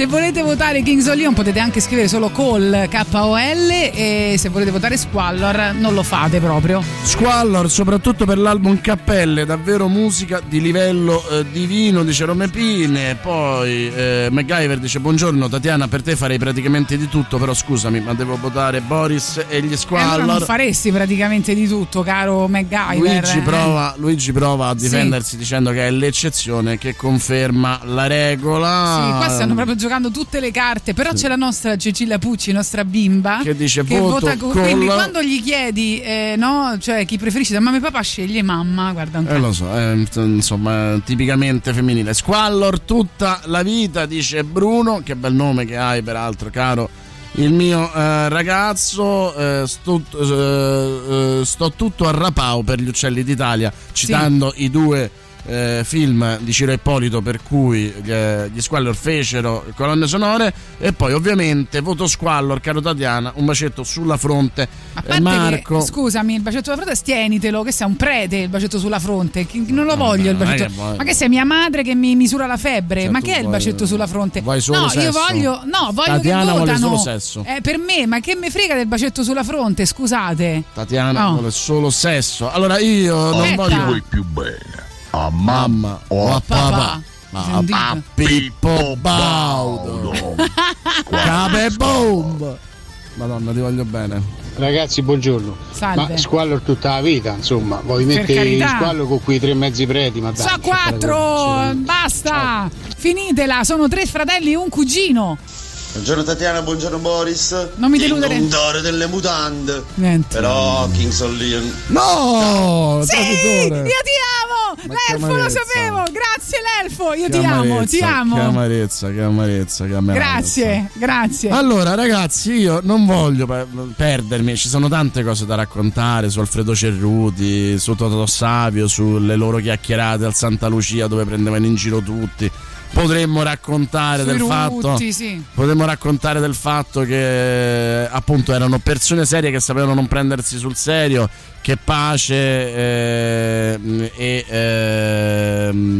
se volete votare Kings of Leon potete anche scrivere solo call K-O-L e se volete votare Squallor non lo fate proprio. Squallor, soprattutto per l'album Cappelle, davvero musica di livello eh, divino, dice Romepine. Poi eh, MacGyver dice: Buongiorno Tatiana, per te farei praticamente di tutto, però scusami, ma devo votare Boris e gli allora Squallor. non faresti praticamente di tutto, caro MacGyver. Luigi eh. prova, Luigi prova a difendersi dicendo che è l'eccezione che conferma la regola. Sì, qua stanno proprio giocando tutte le carte, però c'è la nostra Cecilia Pucci, nostra bimba, Che dice che voto vota co- col- Quindi quando gli chiedi, eh, no, cioè chi preferisci da mamma e papà, sceglie mamma, guarda un. Eh lo so, è, insomma, tipicamente femminile. Squallor tutta la vita, dice Bruno, che bel nome che hai peraltro, caro. Il mio eh, ragazzo, eh, sto, eh, eh, sto tutto a Rapao per gli uccelli d'Italia, citando i due eh, film di Ciro Ippolito per cui eh, gli Squallor fecero colonne sonore e poi ovviamente voto Squallor, caro Tatiana, un bacetto sulla fronte. A Eh, parte Marco, che, scusami, il bacetto sulla fronte, stienitelo, che sei un prete il bacetto sulla fronte. Non lo voglio il non è bacetto. che Ma che sei mia madre che mi misura la febbre? Cioè, ma che è il vuoi- bacetto sulla fronte? vuoi solo no, io sesso? voglio. No, voglio Tatiana che vuole votano. solo sesso. Eh, per me, ma che me frega del bacetto sulla fronte? Scusate. Tatiana Oh. vuole solo sesso. Allora io non Aspetta. voglio. Più bene? A mamma o a papà? Ma a, a Pippo Baudo. Cape Bomb. Madonna, ti voglio bene. Ragazzi, buongiorno. Salve. Ma squallor tutta la vita, insomma. Vuoi mettere il squallo con quei tre mezzi preti? Ma dai, So quattro, basta. Finitela, sono tre fratelli e un cugino. Buongiorno Tatiana, buongiorno Boris. Non mi King deludere. Ondore delle mutande. Niente. Però Kings of Leon. No! Sì, io ti amo! Ma L'elfo che lo sapevo! Grazie l'elfo! Io Che ti amo, ti Che amo! amarezza, che amarezza, che amarezza. Grazie, grazie. Allora, ragazzi, io non voglio pe- perdermi. Ci sono tante cose da raccontare su Alfredo Cerruti, su Toto Savio, sulle loro chiacchierate al Santa Lucia dove prendevano in giro tutti. Potremmo raccontare Sui del fatto. rutti, sì. Potremmo raccontare del fatto che appunto erano persone serie che sapevano non prendersi sul serio, che Pace eh, e, ehm,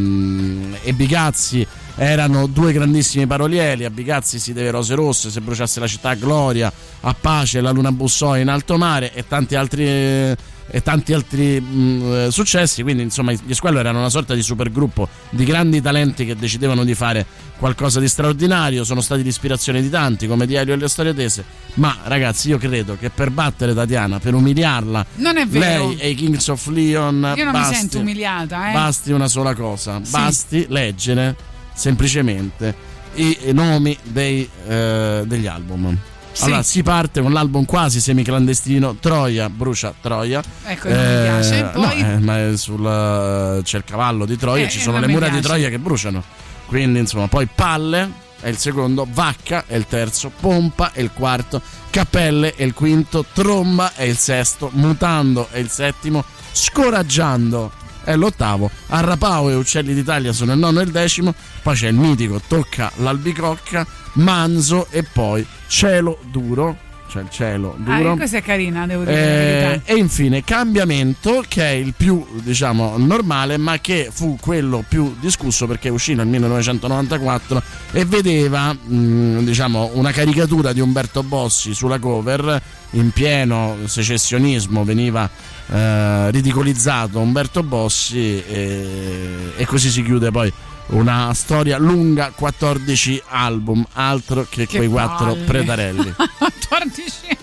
e Bigazzi erano due grandissimi parolieri. A Bigazzi si deve rose rosse, se bruciasse la città gloria, a Pace la luna bussò in alto mare e tanti altri. E tanti altri mh, eh, successi, quindi insomma gli Squello erano una sorta di supergruppo di grandi talenti che decidevano di fare qualcosa di straordinario, sono stati l'ispirazione di tanti come di Elio e le storie tese, ma ragazzi io credo che per battere Tatiana, per umiliarla, Non è vero. lei e i Kings of Leon Io non basti, mi sento umiliata, eh. basti una sola cosa, Sì. basti leggere semplicemente i nomi dei, eh, degli album. Sì. Allora si parte con l'album quasi semiclandestino Troia brucia Troia. Ecco, non mi piace. Poi- no, eh, ma sul, c'è il cavallo di Troia, Eh, ci eh, sono le mura di piace. Troia che bruciano. Quindi insomma, poi Palle è il secondo, Vacca è il terzo, Pompa è il quarto, Cappelle è il quinto, Tromba è il sesto, Mutando è il settimo, Scoraggiando è l'ottavo, Arrapao e Uccelli d'Italia sono il nono e il decimo, poi c'è il mitico Tocca l'Albicocca, Manzo e poi Cielo Duro, cioè il cielo duro. Ah, questa è carina, devo dire Eh, e infine Cambiamento che è il più diciamo normale ma che fu quello più discusso perché uscì nel 1994 e vedeva mh, diciamo una caricatura di Umberto Bossi sulla cover in pieno secessionismo veniva eh, ridicolizzato Umberto Bossi e, e così si chiude poi una storia lunga 14 album altro che, Che quei quattro pretarelli 14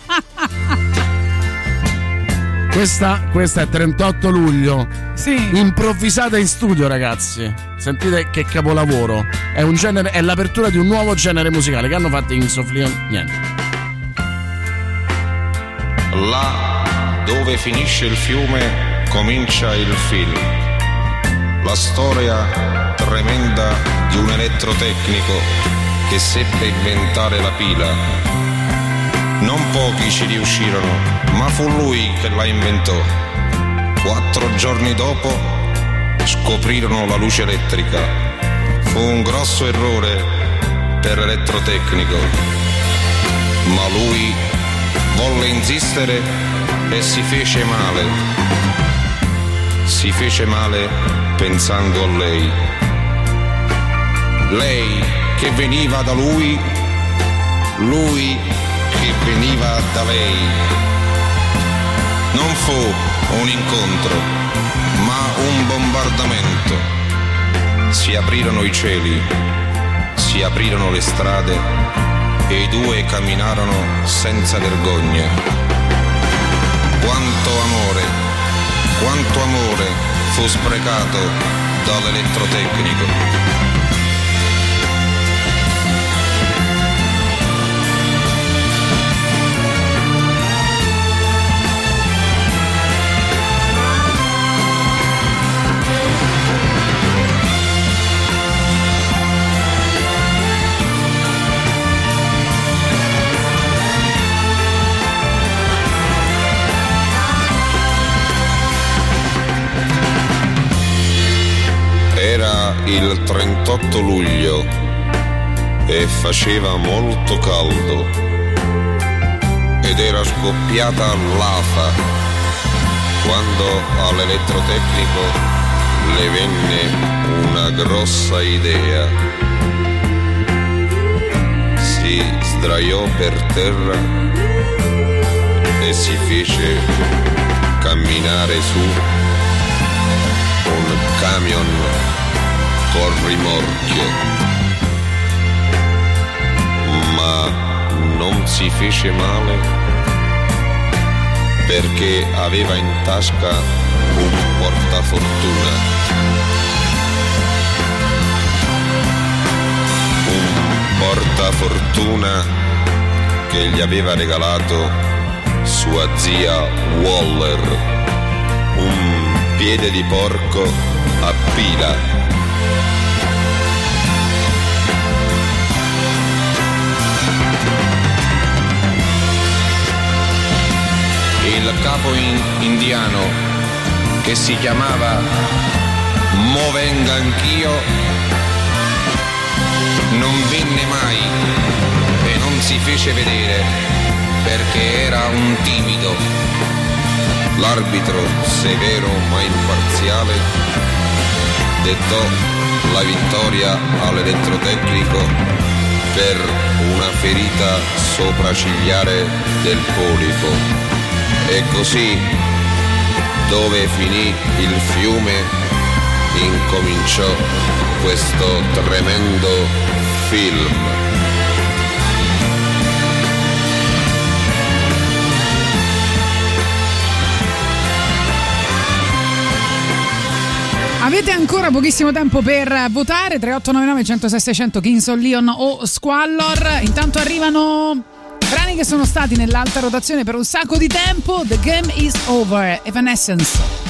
Questa, questa è 38 luglio. Sì. Improvvisata in studio, ragazzi. Sentite che capolavoro. È, un genere, è l'apertura di un nuovo genere musicale. Che hanno fatto in of Leon? Niente. Là dove finisce il fiume comincia il film. La storia tremenda di un elettrotecnico che seppe inventare la pila. Non pochi ci riuscirono, ma fu lui che la inventò. Quattro giorni dopo scoprirono la luce elettrica. Fu un grosso errore per l'elettrotecnico, ma lui volle insistere e si fece male. Si fece male pensando a lei. Lei che veniva da lui, lui che veniva da lei. Non fu un incontro, ma un bombardamento. Si aprirono i cieli, si aprirono le strade e i due camminarono senza vergogna. Quanto amore, quanto amore fu sprecato dall'elettrotecnico. Il 38 luglio e faceva molto caldo ed era scoppiata l'afa quando all'elettrotecnico le venne una grossa idea. Si sdraiò per terra e si fece camminare su un camion con rimorchio. Ma non si fece male perché aveva in tasca un portafortuna. Un portafortuna che gli aveva regalato sua zia Waller. Un piede di porco a pila. Il capo in- indiano che si chiamava Mo anch'io non venne mai e non si fece vedere perché era un timido. L'arbitro, severo ma imparziale, dettò la vittoria all'elettrotecnico per una ferita sopracigliare del polipo. E così, dove finì il fiume, incominciò questo tremendo film. Avete ancora pochissimo tempo per votare 3899 106 600 Kingston Leon o Squallor. Intanto arrivano brani che sono stati nell'alta rotazione per un sacco di tempo. The game is over. Evanescence.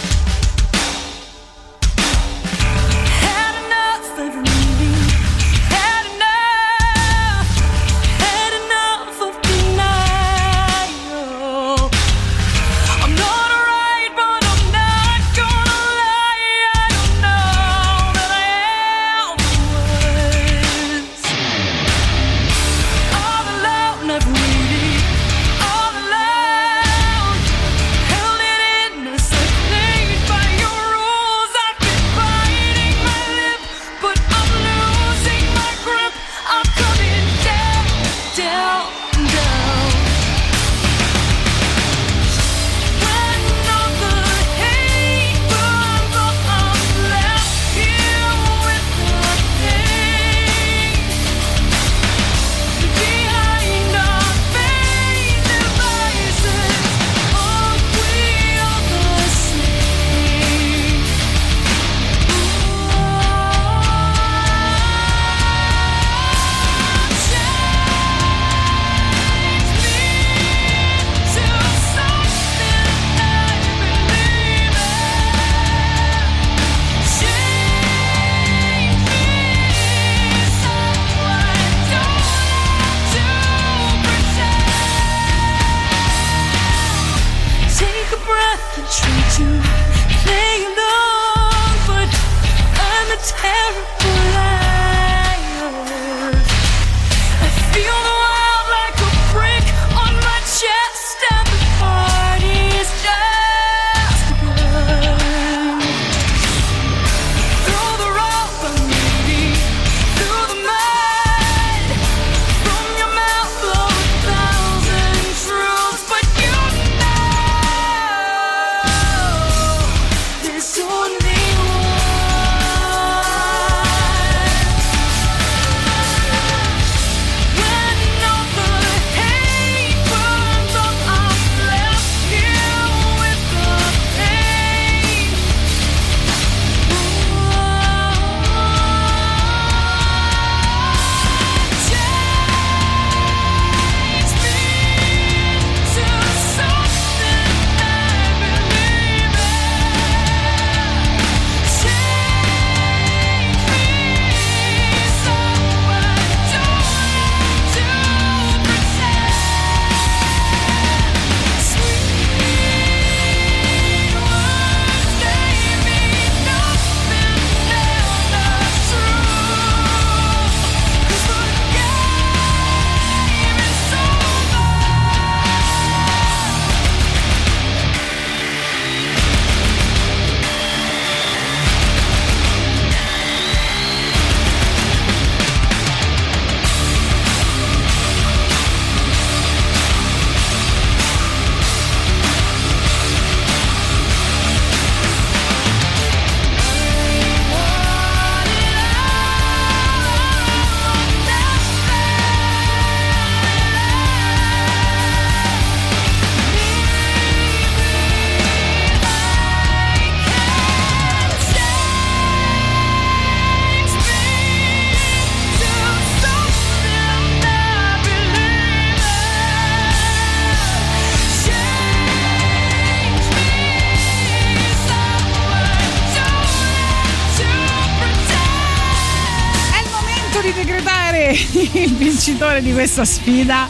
il vincitore di questa sfida.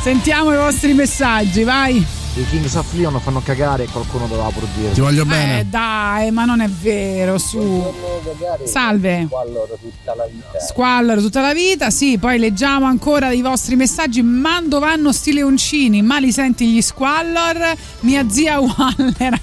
Sentiamo i vostri messaggi, vai. I Kings of Leon fanno cagare e qualcuno doveva pur dire. Ti voglio Eh dai, ma non è vero, su. Salve. tutta la vita. Squallor tutta la vita, sì, poi leggiamo ancora i vostri messaggi. Mando vanno stile uncini, ma li senti gli squallor? Mia zia Waller.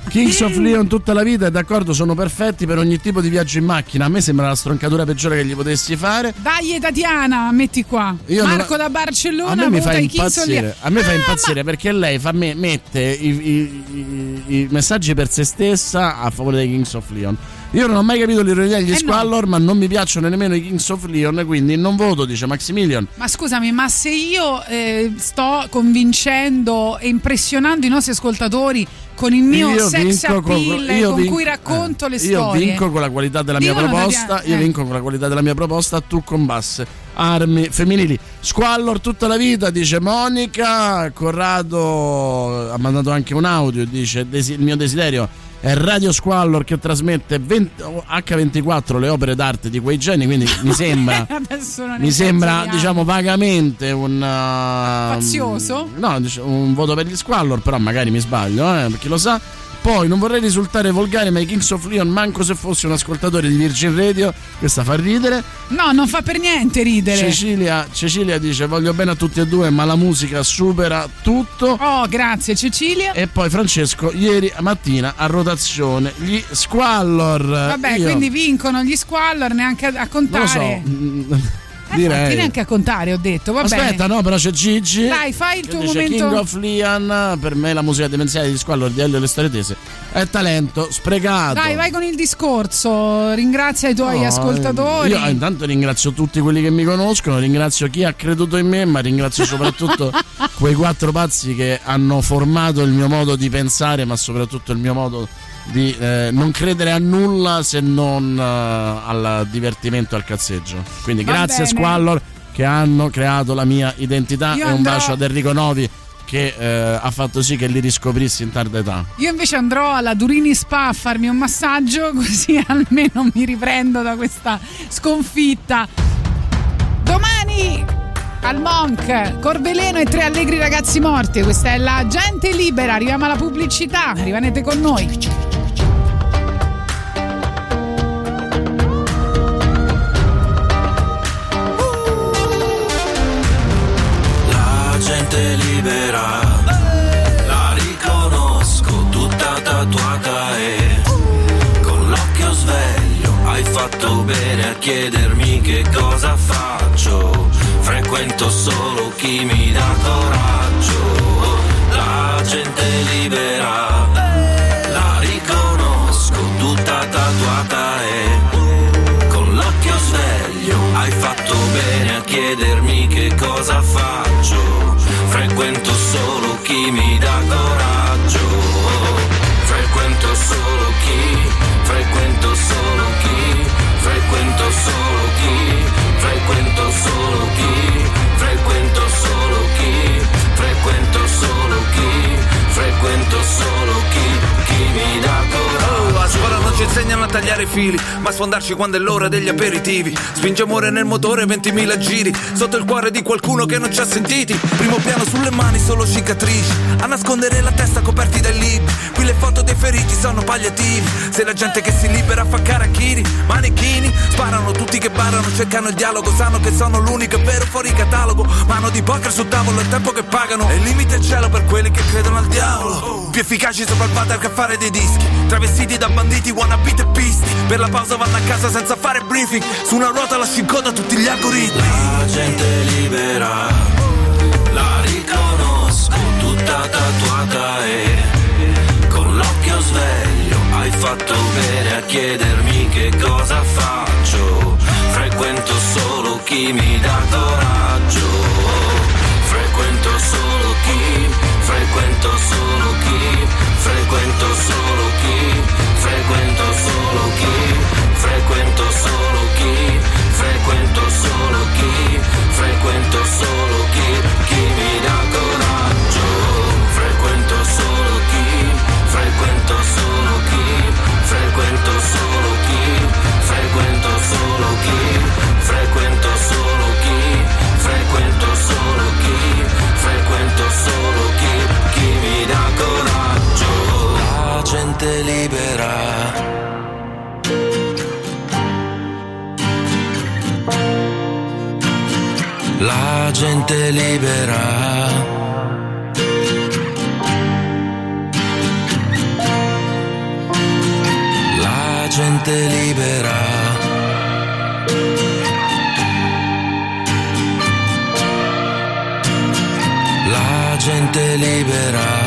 Kings of Leon tutta la vita, è d'accordo, sono perfetti per ogni tipo di viaggio in macchina. A me sembra la stroncatura peggiore che gli potessi fare. Dai Tatiana, metti qua. Io non- Marco da Barcellona A me mi fa impazzire, a me fa impazzire perché lei fa me- mette i, i- i- i messaggi per se stessa a favore dei Kings of Leon. Io non ho mai capito l'ironia Eh degli Squallor, ma non mi piacciono nemmeno i Kings of Leon, quindi non voto, dice Maximilian. Ma scusami, ma se io eh, sto convincendo e impressionando i nostri ascoltatori con il mio Io sex vinco con- appeal io con vin- cui racconto le Io storie? vinco con la qualità della mia Dicono, proposta. Io eh. vinco con la qualità della mia proposta. Tu con basse armi femminili. Squallor tutta la vita, dice Monica. Corrado ha mandato anche un audio. Dice: "Desi- Il mio desiderio è Radio Squallor che trasmette 20 H24 le opere d'arte di quei geni. Quindi mi sembra. Mi sembra, diciamo, vagamente un. uh, Fazioso? No, un voto per gli Squallor, però magari mi sbaglio, eh, chi lo sa. Poi non vorrei risultare volgare, ma i Kings of Leon, manco se fossi un ascoltatore di Virgin Radio, questa fa ridere. No, non fa per niente ridere. Cecilia, Cecilia dice: Voglio bene a tutti e due, ma la musica supera tutto. Oh, grazie Cecilia. E poi Francesco, ieri mattina a rotazione, gli Squallor. Vabbè, Io quindi vincono gli squallor neanche a, non lo contare. so. Eh, infatti, direi. neanche a contare, ho detto. Va Aspetta, bene. no, però c'è Gigi. Dai, fai il tuo dice momento. King of Leon, per me la musica demenziale di Squallor di Elio e le storie tese è talento sprecato. Dai, vai con il discorso. Ringrazia i tuoi No, ascoltatori. Io eh, intanto ringrazio tutti quelli che mi conoscono, ringrazio chi ha creduto in me, ma ringrazio soprattutto quei quattro pazzi che hanno formato il mio modo di pensare, ma soprattutto il mio modo di eh, non credere a nulla se non eh, al divertimento e al cazzeggio. Quindi Va grazie bene. Squallor che hanno creato la mia identità Io e un andrò- bacio ad Enrico Novi che eh, ha fatto sì che li riscoprissi in tarda età. Io invece andrò alla Durini Spa a farmi un massaggio, così almeno mi riprendo da questa sconfitta. Domani al Monk, Corveleno e tre allegri ragazzi morti. Questa è la gente libera. Arriviamo alla pubblicità. Rimanete con noi. La gente libera, la riconosco tutta tatuata e con l'occhio sveglio hai fatto bene a chiedermi che cosa faccio. Frequento solo chi mi dà coraggio. La gente libera, la riconosco tutta tatuata e con l'occhio sveglio hai fatto bene a chiedermi che cosa faccio. Frequento solo chi mi dà coraggio. Frequento solo chi, frequento solo chi, frequento solo chi, frequento solo chi, frequento solo chi, frequento solo chi, frequento solo chi, chi mi dà ci insegnano a tagliare i fili, ma sfondarci quando è l'ora degli aperitivi. Spinge amore nel motore 20.000 giri, sotto il cuore di qualcuno che non ci ha sentiti. Primo piano sulle mani, solo cicatrici, a nascondere la testa coperti dai libri. Qui le foto dei feriti sono palliativi. Se la gente che si libera fa caracchiri, manichini, sparano tutti che barano, cercano il dialogo, sanno che sono l'unico vero fuori catalogo. Mano di poker sul tavolo, il tempo che pagano. E il limite è il cielo per quelli che credono al diavolo. Più efficaci sopra il water che a fare dei dischi. Travestiti da banditi, wannabe teppisti. Per la pausa vanno a casa senza fare briefing. Su una ruota lasci in coda tutti gli algoritmi. La gente libera, la riconosco tutta tatuata e con l'occhio sveglio hai fatto bene a chiedermi che cosa faccio. Frequento solo chi mi dà coraggio. Frequento solo chi, frequento solo chi, frequento solo chi, frequento solo chi, frequento solo chi, frequento solo chi, frequento solo chi, la gente libera. La gente libera. La gente libera.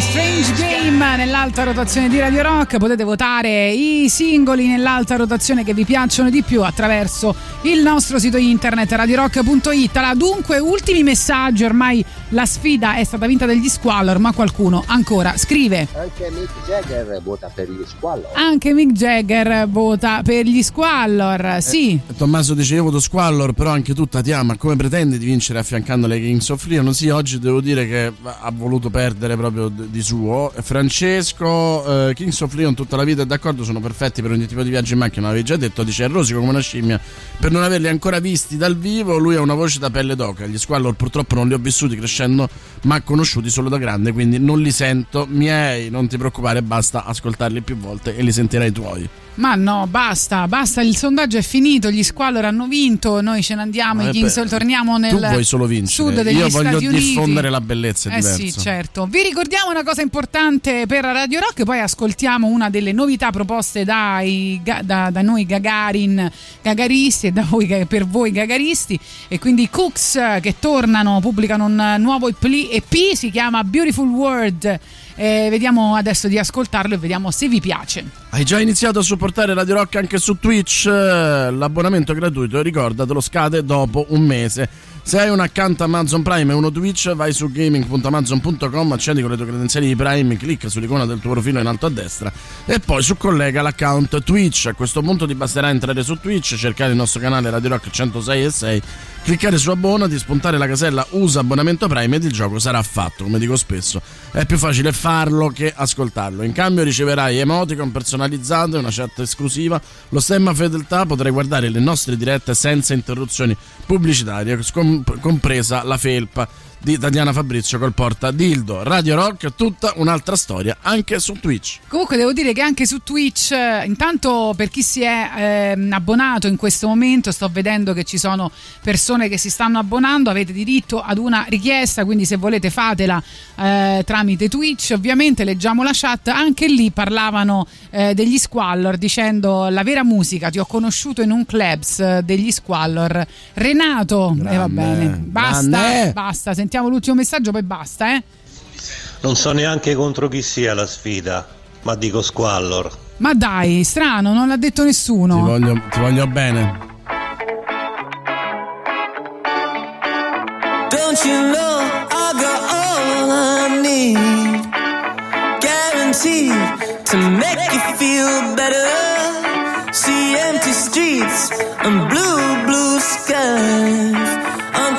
Strange Game nell'alta rotazione di Radio Rock. Potete votare i singoli nell'alta rotazione che vi piacciono di più attraverso il nostro sito internet radiorock.it. Allora, dunque, ultimi messaggi. Ormai la sfida è stata vinta dagli Squallor, ma qualcuno ancora scrive. Anche Mick Jagger vota per gli squallor. Anche Mick Jagger vota per gli Squallor. Sì. Tommaso dice io voto Squallor, però anche tu Tatiana, come pretendi di vincere affiancando le Kings of Leon? Sì, oggi devo dire che ha voluto perdere proprio di suo. Francesco, eh, Kings of Leon tutta la vita è d'accordo, sono perfetti per ogni tipo di viaggio in macchina, l'avevi già detto, dice è rosico come una scimmia. Per non averli ancora visti dal vivo, lui ha una voce da pelle d'oca. Gli Squallor purtroppo non li ho vissuti crescendo, ma conosciuti solo da grande, quindi non li sento miei, non ti preoccupare, basta ascoltarli più volte e li sentirai tuoi. Ma no, basta, basta, il sondaggio è finito, gli Squallor hanno vinto, noi ce ne andiamo, i Kings beh, torniamo nel tu vuoi solo vincere, sud degli io voglio Stati Uniti. diffondere la bellezza, è Eh diverso. sì, certo. Vi ricordiamo una cosa importante per Radio Rock, poi ascoltiamo una delle novità proposte dai, da, da noi Gagarin, Gagaristi e da voi, per voi Gagaristi e quindi i Cooks eh, che tornano, pubblicano un nuovo EP si chiama Beautiful World. Eh, vediamo adesso di ascoltarlo e vediamo se vi piace. Hai già iniziato a supportare Radio Rock anche su Twitch? L'abbonamento gratuito, ricordatelo, scade dopo un mese. Se hai un account Amazon Prime e uno Twitch, vai su gaming.amazon.com, accedi con le tue credenziali di Prime, clicca sull'icona del tuo profilo in alto a destra e poi su collega l'account Twitch. A questo punto ti basterà entrare su Twitch, cercare il nostro canale Radio Rock 106 e 6, cliccare su abbonati, spuntare la casella usa abbonamento Prime ed il gioco sarà fatto, come dico spesso. È più facile farlo che ascoltarlo. In cambio riceverai emoticon personalizzate, una chat esclusiva, lo stemma fedeltà, potrai guardare le nostre dirette senza interruzioni pubblicitarie, compresa la felpa di Tatiana Fabrizio col porta Dildo. Radio Rock, tutta un'altra storia anche su Twitch. Comunque devo dire che anche su Twitch, eh, intanto per chi si è ehm, abbonato in questo momento, sto vedendo che ci sono persone che si stanno abbonando, avete diritto ad una richiesta, quindi se volete fatela eh, tramite Twitch, ovviamente leggiamo la chat, anche lì parlavano eh, degli Squallor dicendo la vera musica, ti ho conosciuto in un clubs eh, degli Squallor. Renato, e va bene, basta, grande. basta, sentiamo l'ultimo messaggio, poi basta, eh. Non so neanche contro chi sia la sfida, ma dico Squallor. Ma dai, strano, non l'ha detto nessuno. Ti voglio, ti voglio bene. Don't you know I got all I need? Guaranteed to make you feel better. See empty streets and blue, blue skies. I'm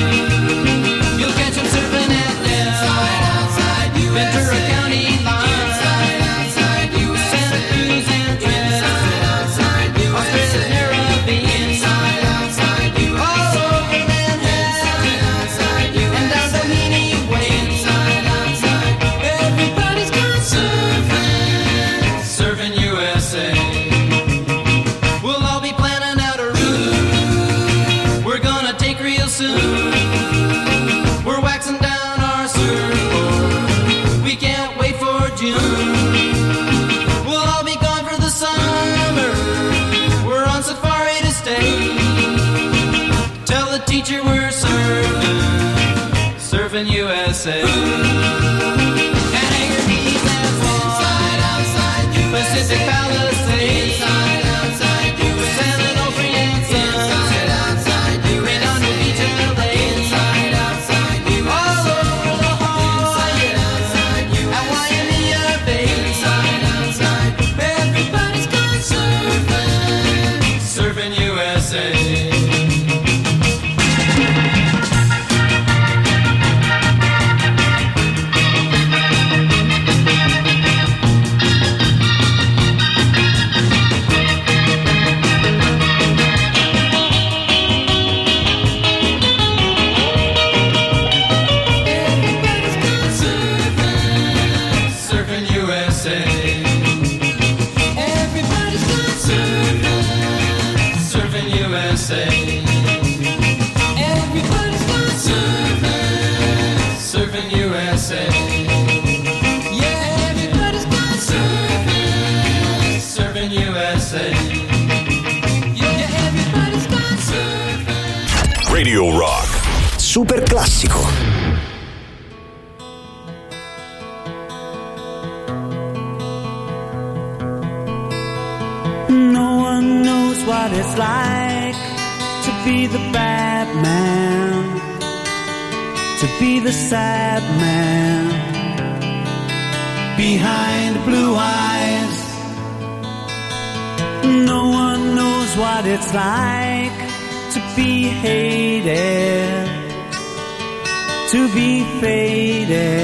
say. Ooh. Pacific like to be hated, to be faded.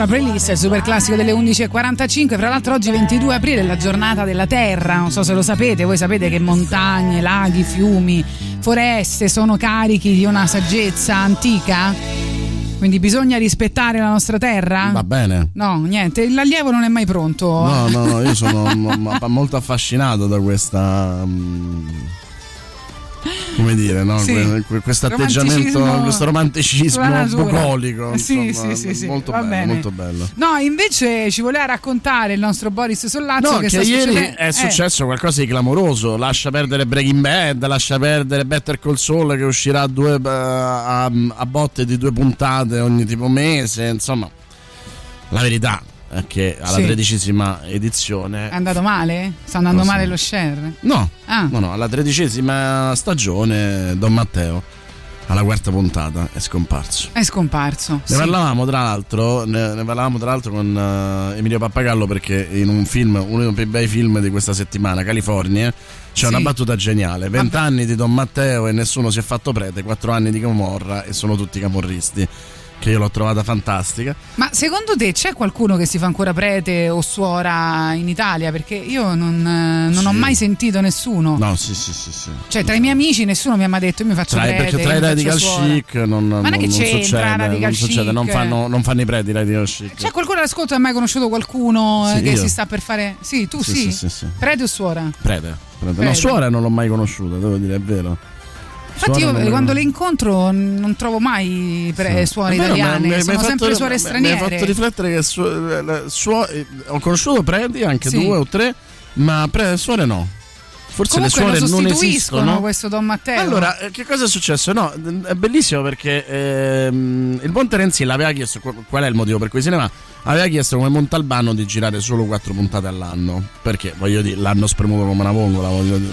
Nostra playlist, il super classico delle 11.45. Fra l'altro, oggi 22 aprile è la giornata della terra. Non so se lo sapete, voi sapete che montagne, laghi, fiumi, foreste sono carichi di una saggezza antica? Quindi bisogna rispettare la nostra terra? Va bene. No, niente, l'allievo non è mai pronto. No, no, no, io sono molto affascinato da questa. mm, come dire, no? Sì. Que- que- questo atteggiamento, questo romanticismo bucolico. Sì, insomma, sì, sì, molto bello, bene. molto bello. No, invece ci voleva raccontare il nostro Boris Sollazzo No, che, che, ieri succedendo- è eh, successo qualcosa di clamoroso. Lascia perdere Breaking Bad, lascia perdere Better Call Saul che uscirà a, due, eh, a, a botte di due puntate ogni tipo mese. Insomma, la verità che alla Sì. tredicesima edizione È andato male? Sta andando male lo share? No, Ah. no, no, alla tredicesima stagione Don Matteo, alla quarta puntata, è scomparso. È scomparso. Ne sì. parlavamo tra l'altro, ne, ne parlavamo tra l'altro con eh, Emilio Pappagallo perché in un film, uno dei più bei film di questa settimana, California, c'è Sì. una battuta geniale. Vent'anni di Don Matteo e nessuno si è fatto prete, quattro anni di Camorra e sono tutti camorristi. Che io l'ho trovata fantastica. Ma secondo te c'è qualcuno che si fa ancora prete o suora in Italia? Perché io non, eh, non ho Sì. mai sentito nessuno. No, sì, sì, sì, sì. Cioè, tra i miei amici nessuno mi ha mai detto io mi faccio Tra, prete. perché tra i radical chic non, non, non è che non c'entra succede, non, succede non, fanno, non fanno i preti i radical chic. C'è qualcuno all'ascolto che ha mai conosciuto qualcuno eh, Sì, che io. si sta per fare. Sì, tu sì. Sì, sì, sì, sì. Prete o suora? Prete, prete. Prete. No, suora non l'ho mai conosciuta, devo dire, è vero. Infatti, io quando le incontro non trovo mai pre- suore È vero, italiane, ma mi- mi sono fatto- sempre suore mi- straniere. Mi hai fatto riflettere che su- la- suo- eh, ho conosciuto preti, anche Sì. due o tre, ma pre- suore no. Forse Comunque le suore non esistono. questo Don Matteo. Allora, eh, che cosa è successo? No, è bellissimo perché ehm, il buon Terenzi l'aveva chiesto, qu- qual è il motivo per cui se ne va? Aveva chiesto come Montalbano di girare solo quattro puntate all'anno, perché voglio dire, l'hanno spremuto come una vongola, voglio dire,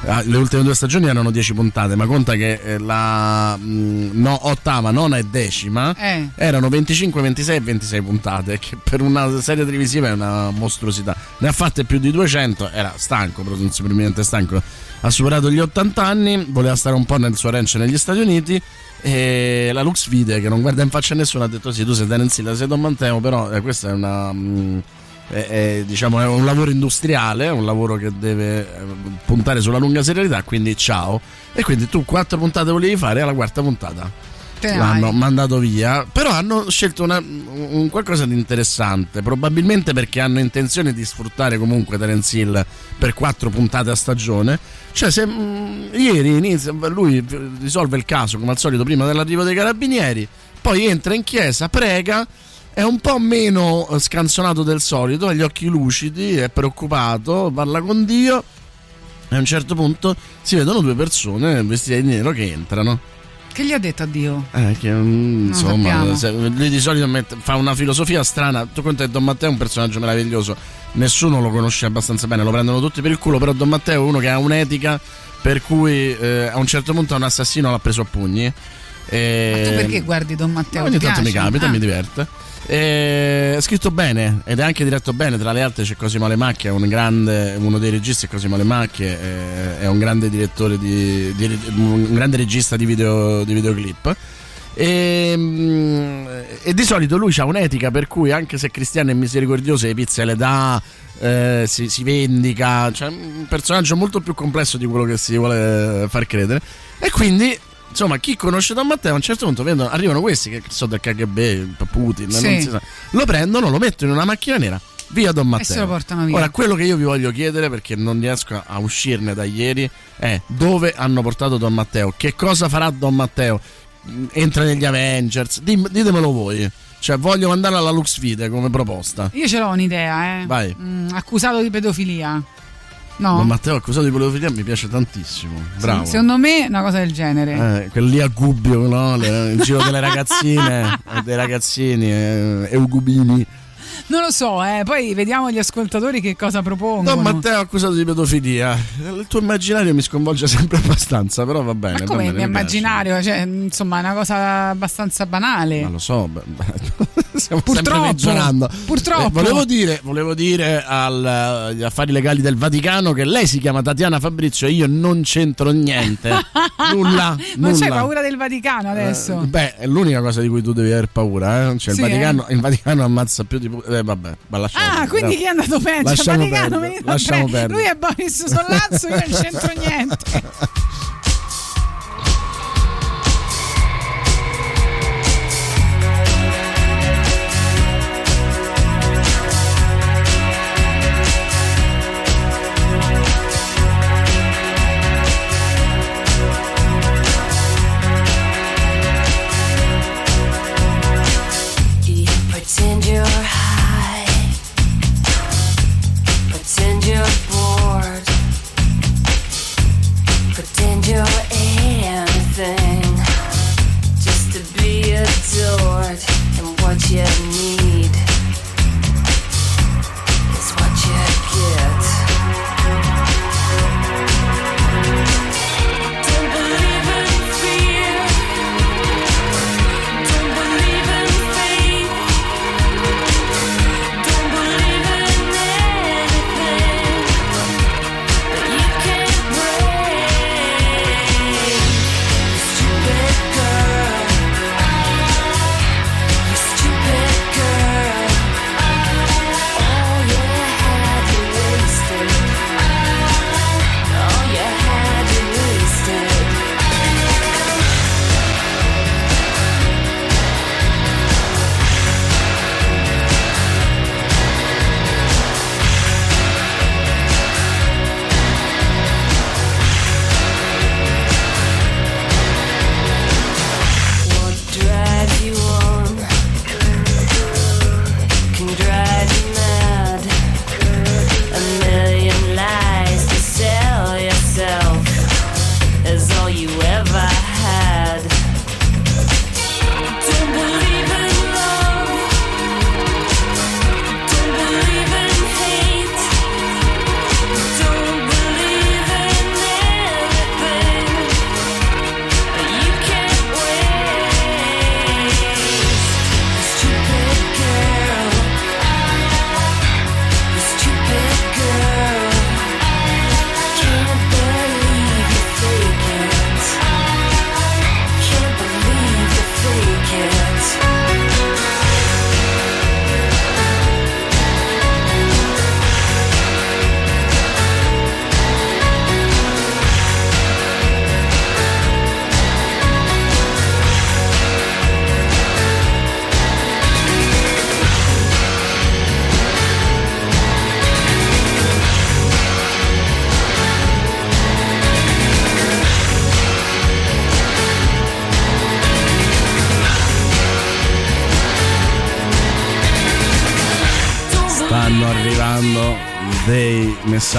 le ultime due stagioni erano dieci puntate, ma conta che eh, la mh, no, ottava, nona e decima Eh. erano 25, 26 e 26 puntate, che per una serie televisiva è una mostruosità. Ne ha fatte più di 200, era stanco, presumibilmente stanco. Ha superato gli 80 anni, voleva stare un po' nel suo ranch negli Stati Uniti. E la Lux Vide, che non guarda in faccia a nessuno, ha detto: Sì, tu sei Terence Hill, sei Don Matteo, però eh, questa è una. mh, è, è, diciamo, è un lavoro industriale, è un lavoro che deve eh, puntare sulla lunga serialità. Quindi, ciao. E quindi tu quattro puntate volevi fare, alla quarta puntata Te l'hanno vai. mandato via. Però hanno scelto una- un qualcosa di interessante. Probabilmente perché hanno intenzione di sfruttare comunque Terence Hill per quattro puntate a stagione. Cioè, se mh, ieri inizia, lui risolve il caso come al solito prima dell'arrivo dei carabinieri, poi entra in chiesa, prega. È un po' meno eh, scanzonato del solito, ha gli occhi lucidi, è preoccupato, parla con Dio. E a un certo punto si vedono due persone vestite di nero che entrano. Che gli ha detto addio? Eh, che, mm, insomma, se- lui di solito mette- fa una filosofia strana. Tu conta che Don Matteo è un personaggio meraviglioso, nessuno lo conosce abbastanza bene, lo prendono tutti per il culo. Però Don Matteo è uno che ha un'etica per cui eh, a un certo punto un assassino l'ha preso a pugni. E... Tu perché guardi Don Matteo? Ogni Ti tanto mi piace? capita, Ah. mi diverte. E è scritto bene ed è anche diretto bene. Tra le altre c'è Cosimo Lemacchia, un grande, uno dei registi è Cosimo Lemacchia, è, è un grande direttore di, di- un grande regista di, video, di videoclip. E, mm, e di solito lui ha un'etica per cui anche se cristiano e misericordioso le pizze le dà, eh, si, si vendica, cioè un personaggio molto più complesso di quello che si vuole far credere. E quindi, insomma, chi conosce Don Matteo a un certo punto vedono, arrivano questi che sono del KGB, Putin, Sì. sa, lo prendono, lo mettono in una macchina nera via Don Matteo. se lo portano via. Ora, quello che io vi voglio chiedere, perché non riesco a uscirne da ieri, è dove hanno portato Don Matteo? Che cosa farà Don Matteo? Entra negli Avengers? Dim- ditemelo voi. Cioè, voglio mandarla alla Lux Vide come proposta. Io ce l'ho un'idea, eh. Vai. Mm, accusato di pedofilia. No? Don Matteo accusato di pedofilia mi piace tantissimo. Bravo. Sì, secondo me una cosa del genere. Eh, quel lì a Gubbio, no? Le- il giro delle ragazzine, eh, dei ragazzini, eh, eugubini. Non lo so, eh. Poi vediamo gli ascoltatori che cosa propongono. Don Matteo accusato di pedofilia. Il tuo immaginario mi sconvolge sempre abbastanza, però va bene. Ma come il mio immaginario? Cioè, insomma, è una cosa abbastanza banale. Ma lo so, beh, stiamo Purtroppo, peggiorando. purtroppo. Eh, volevo dire, volevo dire al- agli affari legali del Vaticano che lei si chiama Tatiana Fabrizio e io non c'entro niente. nulla. Nulla. c'hai paura del Vaticano adesso? Eh, beh, è l'unica cosa di cui tu devi aver paura. Eh? Cioè, Sì, il, Vaticano, il Vaticano ammazza più di. Eh, vabbè, ma lasciamo Ah, quindi chi è andato peggio? Il Lasciamo Vaticano, perdere, lasciamo perdere. Lui è Boris Sollazzo, io non c'entro niente.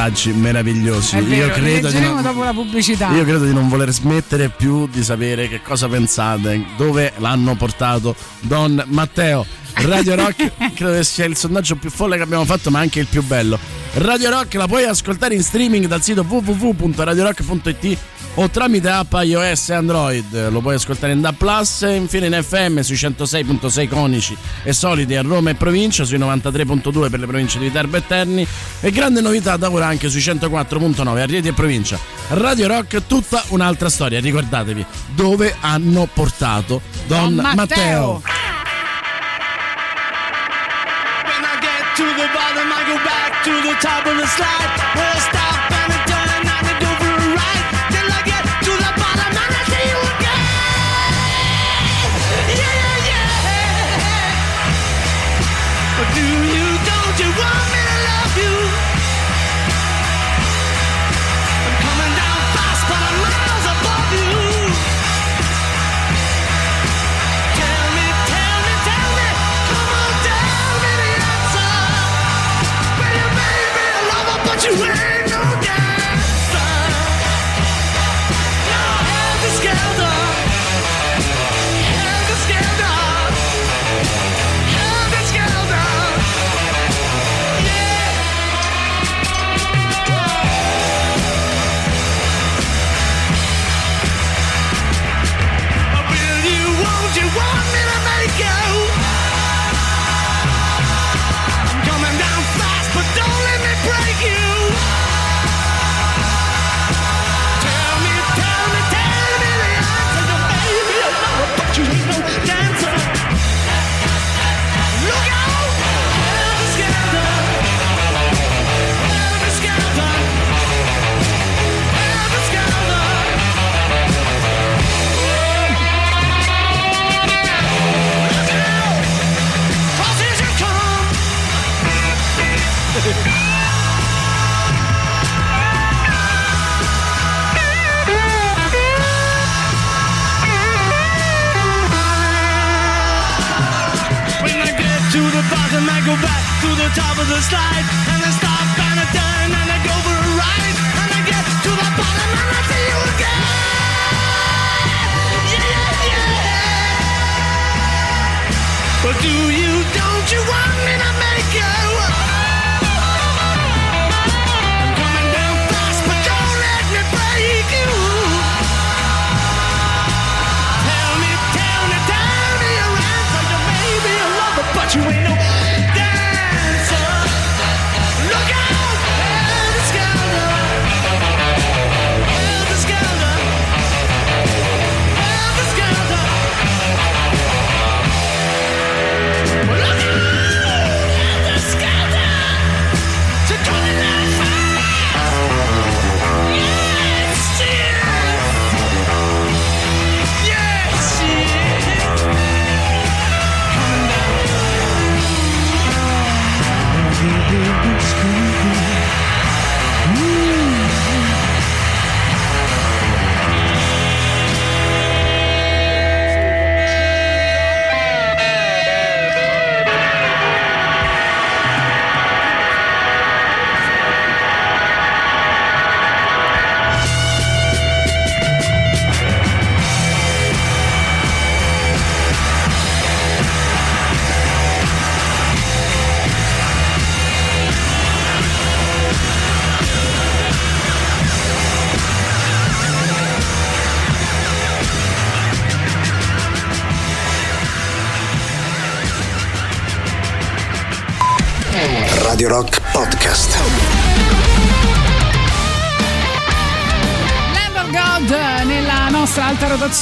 messaggi meravigliosi. È vero, io, credo di non, dopo la pubblicità. io credo di non voler smettere più di sapere che cosa pensate, dove l'hanno portato Don Matteo. Radio Rock credo che sia il sondaggio più folle che abbiamo fatto, ma anche il più bello. Radio Rock la puoi ascoltare in streaming dal sito www.radiorock.it o tramite app iOS e Android. Lo puoi ascoltare in DAB Plus e infine in FM sui 106.6 conici e solidi a Roma e provincia, sui 93.2 per le province di Viterbo e Terni e grande novità da ora anche sui 104.9 a Rieti e provincia. Radio Rock tutta un'altra storia, ricordatevi dove hanno portato Don, Don Matteo. Matteo. When I get to the bottom, I go back to the top of the slide. Where I stop you want me?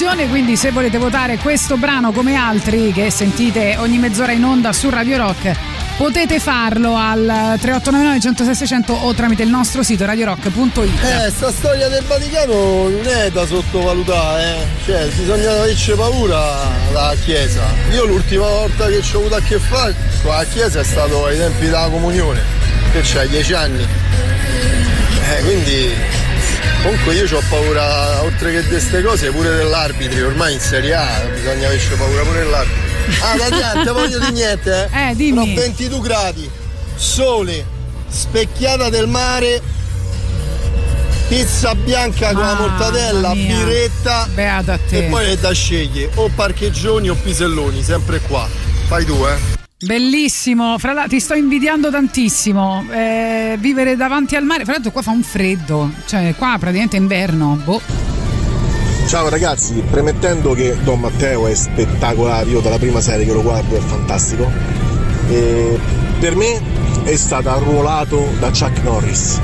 Rotazione, quindi se volete votare questo brano come altri che sentite ogni mezz'ora in onda su Radio Rock, potete farlo al 3899 106 600 o tramite il nostro sito radiorock.it. Eh, sta storia del Vaticano non è da sottovalutare, eh. Cioè, bisogna averci paura dalla Chiesa. Io l'ultima volta che ci ho avuto a che fare con la Chiesa è stato ai tempi della comunione, che c'hai dieci anni. Eh, quindi comunque io ho paura, oltre che di queste cose, pure dell'arbitri, ormai in Serie A bisogna averci paura pure dell'arbitro. Ah, Tatiana, te voglio di niente, eh? Eh, dimmi. Però 22 gradi, sole, specchiata del mare, pizza bianca con la Mamma mortadella, mia. birretta Beata a te. e poi è da scegliere o parcheggioni o piselloni, sempre qua. Fai tu, eh. Bellissimo, fra l'altro ti sto invidiando tantissimo. Eh, vivere davanti al mare, fra l'altro qua fa un freddo, cioè qua praticamente è inverno. Boh. Ciao ragazzi, premettendo che Don Matteo è spettacolare, io dalla prima serie che lo guardo è fantastico. E per me è stato arruolato da Chuck Norris.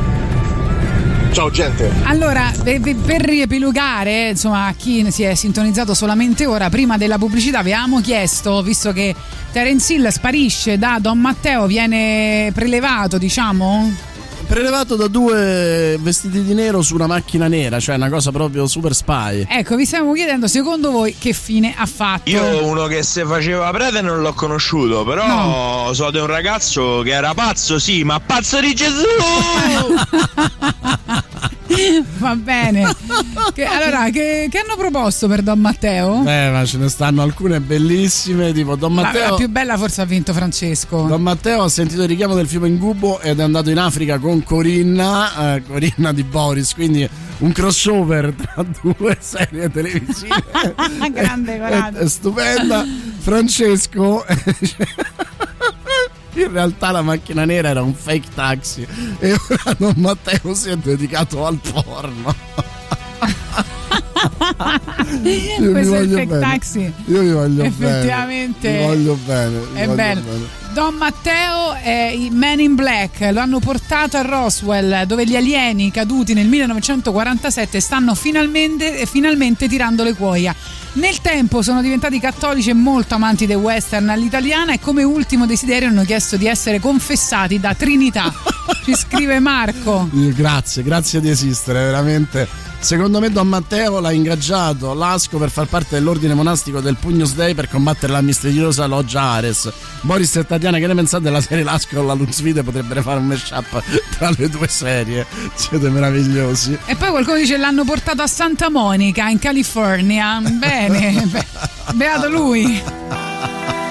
Ciao gente! Allora, per, riepilogare, insomma, a chi si è sintonizzato solamente ora, prima della pubblicità avevamo chiesto, visto che Terence Hill sparisce da Don Matteo, viene prelevato, diciamo? Prelevato da due vestiti di nero su una macchina nera, cioè una cosa proprio super spy. Ecco, vi stiamo chiedendo secondo voi che fine ha fatto. Io uno che se faceva prete non l'ho conosciuto, però so di un ragazzo che era pazzo, sì, ma pazzo di Gesù! Va bene. Che- allora, che, che hanno proposto per Don Matteo? Eh, ma ce ne stanno alcune bellissime, tipo Don La, Matteo. la più bella forse ha vinto Francesco. Don Matteo ha sentito il richiamo del fiume Ingubo ed è andato in Africa con Corinna, eh, Corinna di Boris, quindi un crossover tra due serie televisive. Grande è, coraggio. è stupenda. Francesco. In realtà la macchina nera era un fake taxi e ora Don Matteo si è dedicato al porno. Io Questo è il voglio fake bene. taxi. Io vi voglio Effettivamente. bene. Voglio bene. È voglio bello. bene. Don Matteo è i Men in Black, lo hanno portato a Roswell dove gli alieni caduti nel 1947 stanno finalmente, finalmente tirando le cuoia. Nel tempo sono diventati cattolici e molto amanti del western all'italiana e come ultimo desiderio hanno chiesto di essere confessati da Trinità. Ci scrive Marco. Grazie, grazie di esistere, veramente. Secondo me Don Matteo l'ha ingaggiato Lasco per far parte dell'ordine monastico del Pugnus Dei per combattere la misteriosa loggia Ares. Boris e Tatiana, che ne pensate della serie Lasco con la Luxvide? Potrebbero fare un mashup tra le due serie. Siete meravigliosi. E poi qualcuno dice l'hanno portato a Santa Monica in California. Bene, be- beato lui.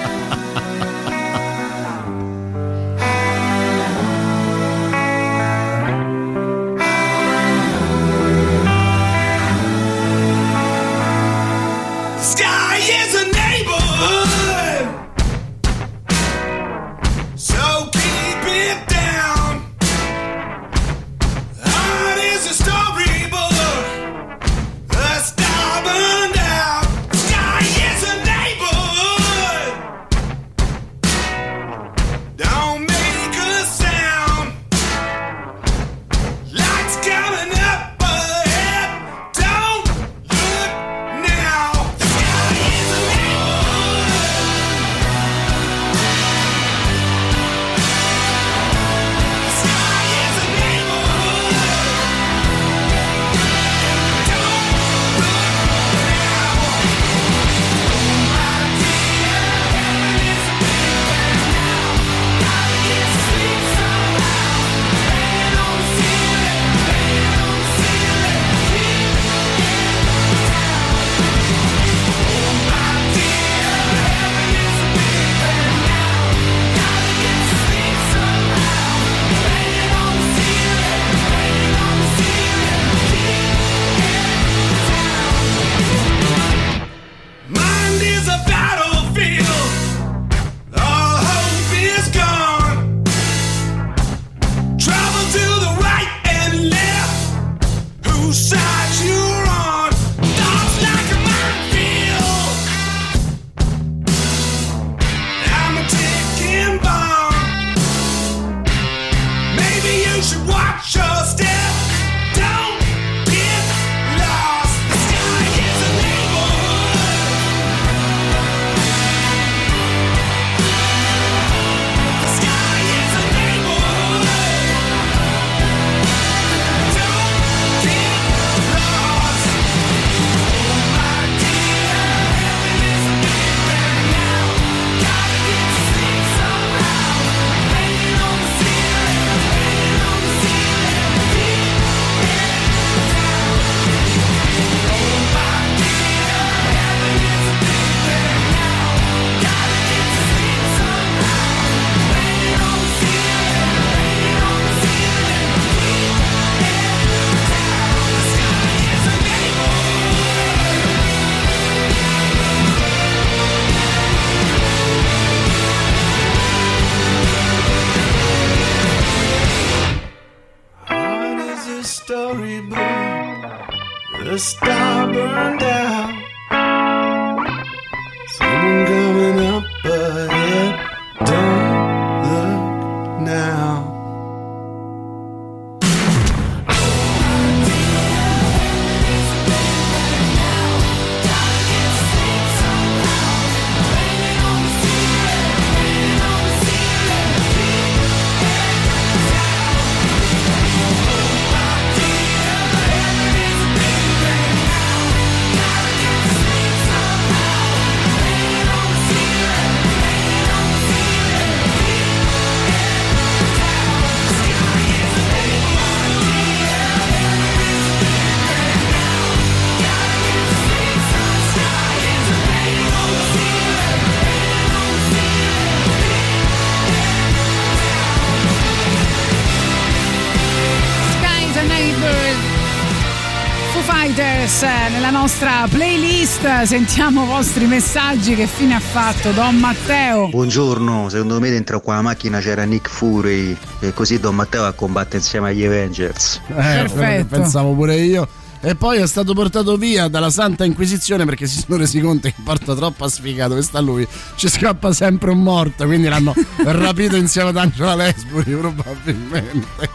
sentiamo i vostri messaggi che fine ha fatto Don Matteo Buongiorno, secondo me dentro qua la macchina c'era Nick Fury e così Don Matteo va a combattere insieme agli Avengers. Eh, che pensavo pure io. E poi è stato portato via dalla Santa Inquisizione perché si sono resi conto che porta troppa sfiga dove sta lui. Ci scappa sempre un morto, quindi l'hanno rapito insieme ad Angela Lesburi probabilmente.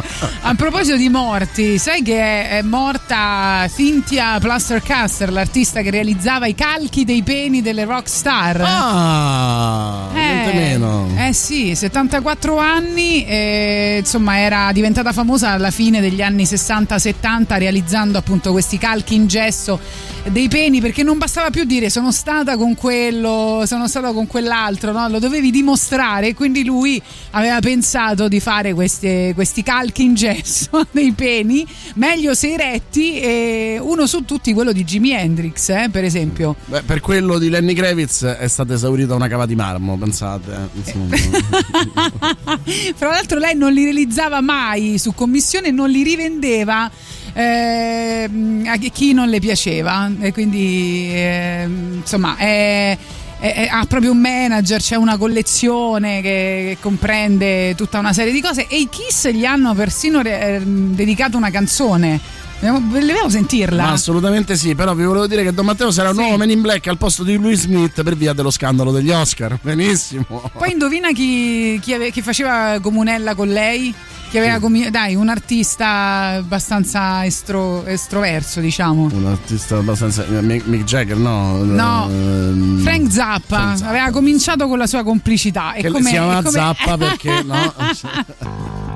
A proposito di morti, sai che è, morta Cynthia Plastercaster, l'artista che realizzava i calchi dei peni delle rock star? Ah, niente meno. Eh sì, 74 anni, e, insomma era diventata famosa alla fine degli anni 60-70 realizzando appunto questi calchi in gesso dei peni perché non bastava più dire sono stata con quello, sono stata con quell'altro, no? lo dovevi dimostrare, quindi lui aveva pensato di fare queste- questi calchi in gesso dei peni, meglio se eretti, e uno su tutti quello di Jimi Hendrix, eh, per esempio. Beh, per quello di Lenny Kravitz è stata esaurita una cava di marmo, pensate. eh. Fra l'altro lei non li realizzava mai su commissione, non li rivendeva ehm, a chi non le piaceva e quindi ehm, insomma è- ha proprio un manager, c'è una collezione che, comprende tutta una serie di cose e i Kiss gli hanno persino re- ehm, dedicato una canzone. Vogliamo sentirla? Ma assolutamente sì, però vi volevo dire che Don Matteo sarà un nuovo Men in Black al posto di Will Smith per via dello scandalo degli Oscar. Benissimo. Poi indovina chi, chi ave- chi faceva comunella con lei? Chi aveva comi- dai, un artista abbastanza estro- estroverso, diciamo. Un artista abbastanza. Mick Mick Jagger, no? No. Ehm, Frank Zappa, Frank Zappa. aveva cominciato con la sua complicità. E Che come, si chiama come- Zappa perché no?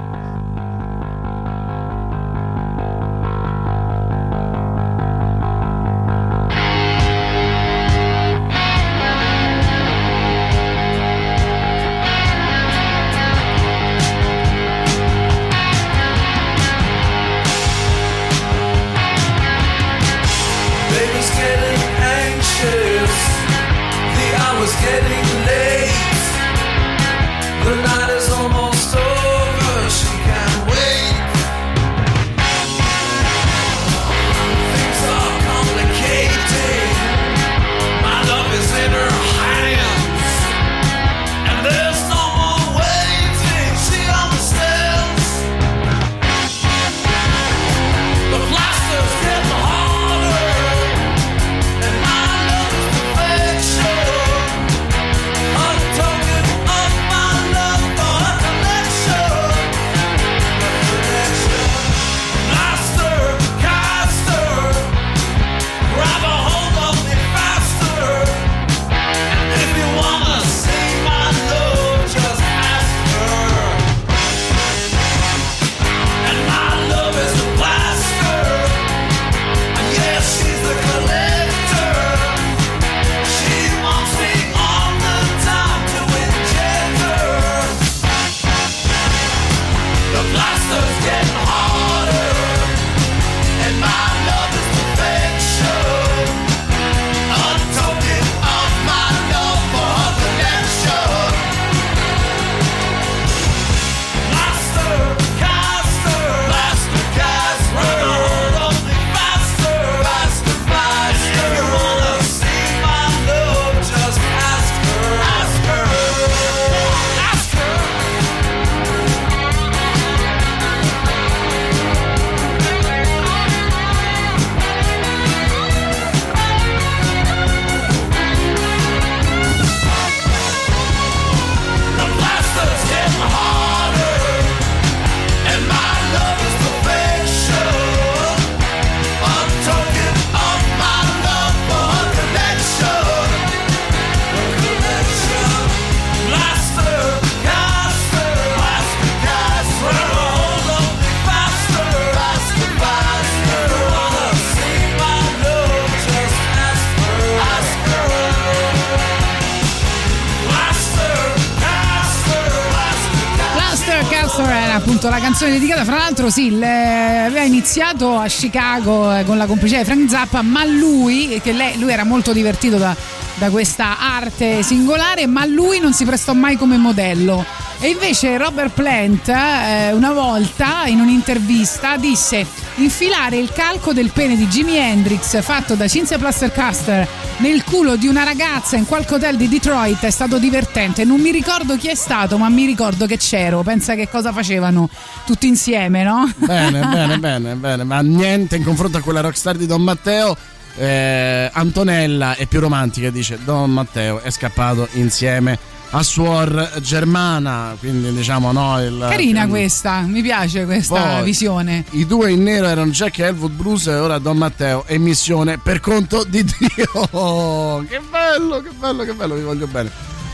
canzone dedicata. Fra l'altro, sì, aveva iniziato a Chicago eh, con la complicità di Frank Zappa, ma lui, che lei- lui era molto divertito da, da questa arte singolare, ma lui non si prestò mai come modello. E invece Robert Plant eh, una volta in un'intervista disse infilare il calco del pene di Jimi Hendrix fatto da Cinzia Plastercaster nel culo di una ragazza in qualche hotel di Detroit è stato divertente. Non mi ricordo chi è stato, ma mi ricordo che c'ero. Pensa che cosa facevano tutti insieme, no? Bene, bene, bene, bene, ma niente in confronto a quella rockstar di Don Matteo. eh, Antonella è più romantica, dice Don Matteo è scappato insieme a Suor Germana, quindi diciamo no. Il, Carina quindi- questa, mi piace questa Poi, visione. I due in nero erano Jack Elwood Blues e ora Don Matteo e missione per conto di Dio. Che bello, che bello, che bello, vi voglio bene.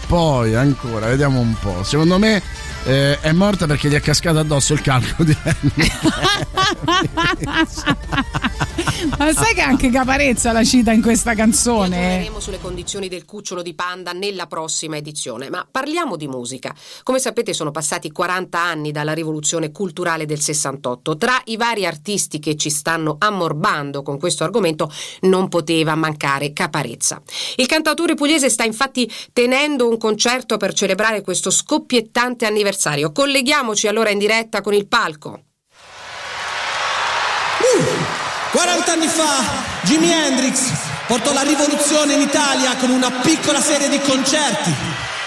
Poi ancora, vediamo un po'. Secondo me eh, è morta perché gli è cascato addosso il calco di Ma sai che anche Caparezza la cita in questa canzone? Torneremo sulle condizioni del cucciolo di panda nella prossima edizione, ma parliamo di musica. Come sapete sono passati 40 anni dalla rivoluzione culturale del 68. Tra i vari artisti che ci stanno ammorbando con questo argomento non poteva mancare Caparezza. Il cantautore pugliese sta infatti tenendo un concerto per celebrare questo scoppiettante anniversario. Colleghiamoci allora in diretta con il palco. 40 anni fa Jimi Hendrix portò la rivoluzione in Italia con una piccola serie di concerti.